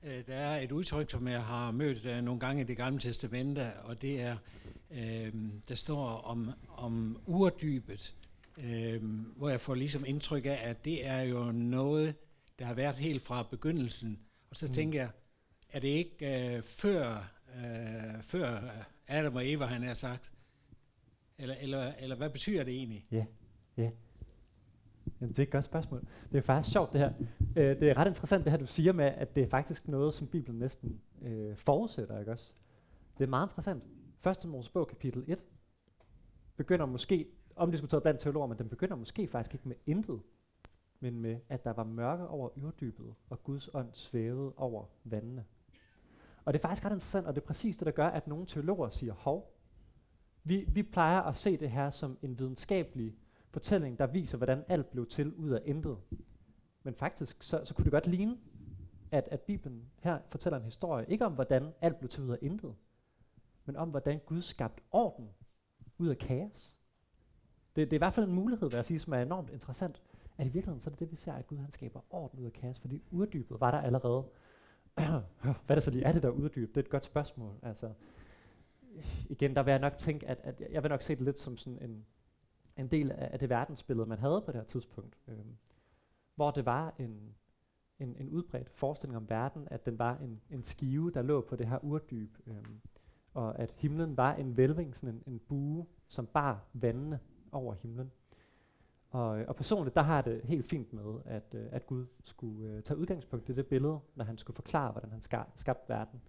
Øh, Der er et udtryk, som jeg har mødt uh, nogle gange i det gamle testamente, og det er, øh, der står om, om urdybet, øh, hvor jeg får ligesom indtryk af, at det er jo noget, der har været helt fra begyndelsen. Og så Mm. tænker jeg, er det ikke øh, før, øh, før Adam og Eva, han har sagt? Eller, eller, eller hvad betyder det egentlig? Jamen, det er et godt spørgsmål. Det er faktisk sjovt, det her. Øh, det er ret interessant, det her, du siger med, at det er faktisk noget, som Bibelen næsten øh, forudsætter, ikke også? Det er meget interessant. Første Mosebog, kapitel 1, begynder måske, omdiskuteret blandt teologer, men den begynder måske faktisk ikke med intet, men med, at der var mørke over yrdybet, og Guds ånd svævede over vandene. Og det er faktisk ret interessant, og det er præcis det, der gør, at nogle teologer siger, hov, vi, vi plejer at se det her som en videnskabelig fortælling, der viser, hvordan alt blev til ud af intet. Men faktisk, så, så kunne det godt ligne, at, at Bibelen her fortæller en historie, ikke om, hvordan alt blev til ud af intet, men om, hvordan Gud skabte orden ud af kaos. Det, det er i hvert fald en mulighed, vil jeg sige, som er enormt interessant. At i virkeligheden, så er det det, vi ser, at Gud han skaber orden ud af kaos, fordi uddybet var der allerede. Hvad er det så lige? Er det der uddyb? Det er et godt spørgsmål. Altså, igen, der vil jeg nok tænke, at, at jeg vil nok se det lidt som sådan en, en del af, af det verdensbillede, man havde på det her tidspunkt. Øhm, hvor det var en, en, en udbredt forestilling om verden, at den var en, en skive, der lå på det her urdyb, øhm, og at himlen var en vælving, sådan en, en bue, som bar vandene over himlen. Og, og personligt, der har jeg det helt fint med, at, øh, at Gud skulle øh, tage udgangspunkt i det billede, når han skulle forklare, hvordan han ska- skabte verden.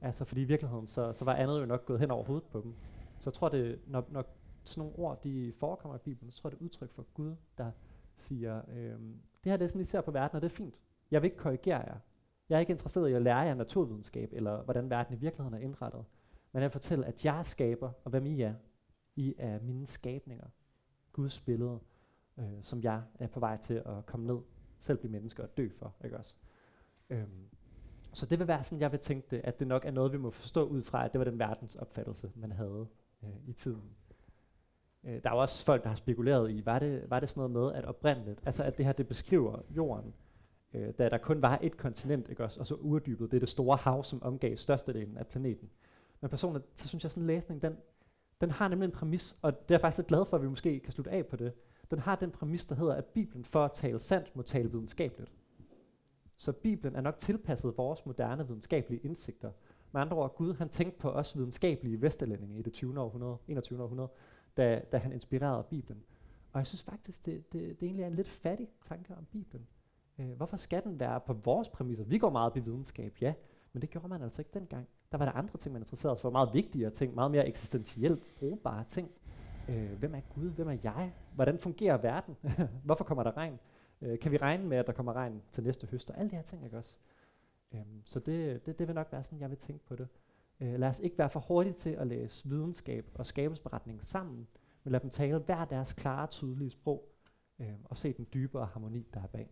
Altså, fordi i virkeligheden, så, så var andet jo nok gået hen over hovedet på dem. Så jeg tror, det, når, når sådan nogle ord, de forekommer i Bibelen, så tror jeg, det er udtryk for Gud, der siger, øhm, det her det er sådan, I ser på verden, og det er fint. Jeg vil ikke korrigere jer. Jeg er ikke interesseret i at lære jer naturvidenskab, eller hvordan verden i virkeligheden er indrettet. Men han fortæller, at jeg skaber, og hvem I er. I er mine skabninger. Guds billede, øh, som jeg er på vej til at komme ned, selv blive menneske og dø for, ikke også? Øhm, så det vil være sådan, jeg vil tænke det, at det nok er noget, vi må forstå ud fra, at det var den verdensopfattelse, man havde øh, i tiden. Øh, der er jo også folk, der har spekuleret i, var det, var det sådan noget med, at oprindeligt, altså at det her, det beskriver jorden, øh, da der kun var et kontinent, ikke også, og så urdybet, det er det store hav, som omgav størstedelen af planeten. Men personligt, så synes jeg, sådan en læsning, den, den har nemlig en præmis, og det er jeg faktisk lidt glad for, at vi måske kan slutte af på det. Den har den præmis, der hedder, at Bibelen for at tale sandt, må tale videnskabeligt. Så Bibelen er nok tilpasset vores moderne videnskabelige indsigter, Med andre ord, Gud han tænkte på os videnskabelige vestlændinge i det 20. århundrede, 21. århundrede, da, da han inspirerede Bibelen. Og jeg synes faktisk, det, det, det egentlig er en lidt fattig tanke om Bibelen. Øh, hvorfor skal den være på vores præmisser? Vi går meget op i videnskab, ja, men det gjorde man altså ikke dengang. Der var der andre ting, man interesserede sig for, meget vigtigere ting, meget mere eksistentielt brugbare ting. Øh, hvem er Gud? Hvem er jeg? Hvordan fungerer verden? Hvorfor kommer der regn? Øh, kan vi regne med, at der kommer regn til næste høst? Og alle de her ting, ikke også? Øhm, så det, det, det vil nok være sådan, jeg vil tænke på det. Øh, lad os ikke være for hurtige til at læse videnskab og skabelsberetning sammen, men lad dem tale hver deres klare, tydelige sprog, øh, og se den dybere harmoni, der er bag.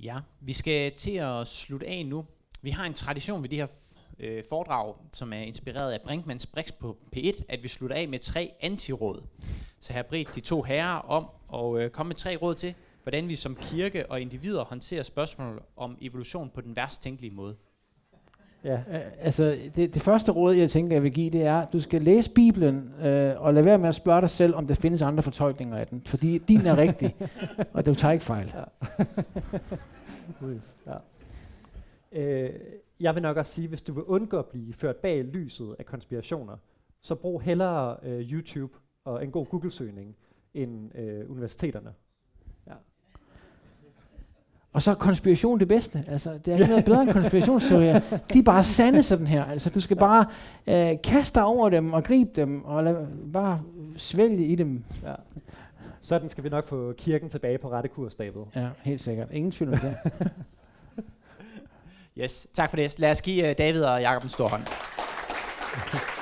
Ja, vi skal til at slutte af nu. Vi har en tradition ved de her øh, foredrag, som er inspireret af Brinkmanns Brix på P1, at vi slutter af med tre antiråd. Så her har de to herrer om at øh, komme med tre råd til, hvordan vi som kirke og individer håndterer spørgsmål om evolution på den værst tænkelige måde. Ja. Altså, det, det første råd, jeg tænker, jeg vil give, det er, at du skal læse Bibelen, øh, og lade være med at spørge dig selv, om der findes andre fortolkninger af den. Fordi din er rigtig, og du tager ikke fejl. Ja. ja. Øh, jeg vil nok også sige, hvis du vil undgå at blive ført bag lyset af konspirationer, så brug hellere øh, YouTube og en god Google-søgning end øh, universiteterne. Og så er konspiration det bedste. Altså, det er ikke noget bedre end konspirationsteorier. De er bare sande sådan her. Altså, du skal bare øh, kaste dig over dem og gribe dem og lad, bare svælge i dem. Ja. Sådan skal vi nok få kirken tilbage på rette kurs, David. Ja, helt sikkert. Ingen tvivl om det. Yes, tak for det. Lad os give øh, David og Jakob en stor hånd.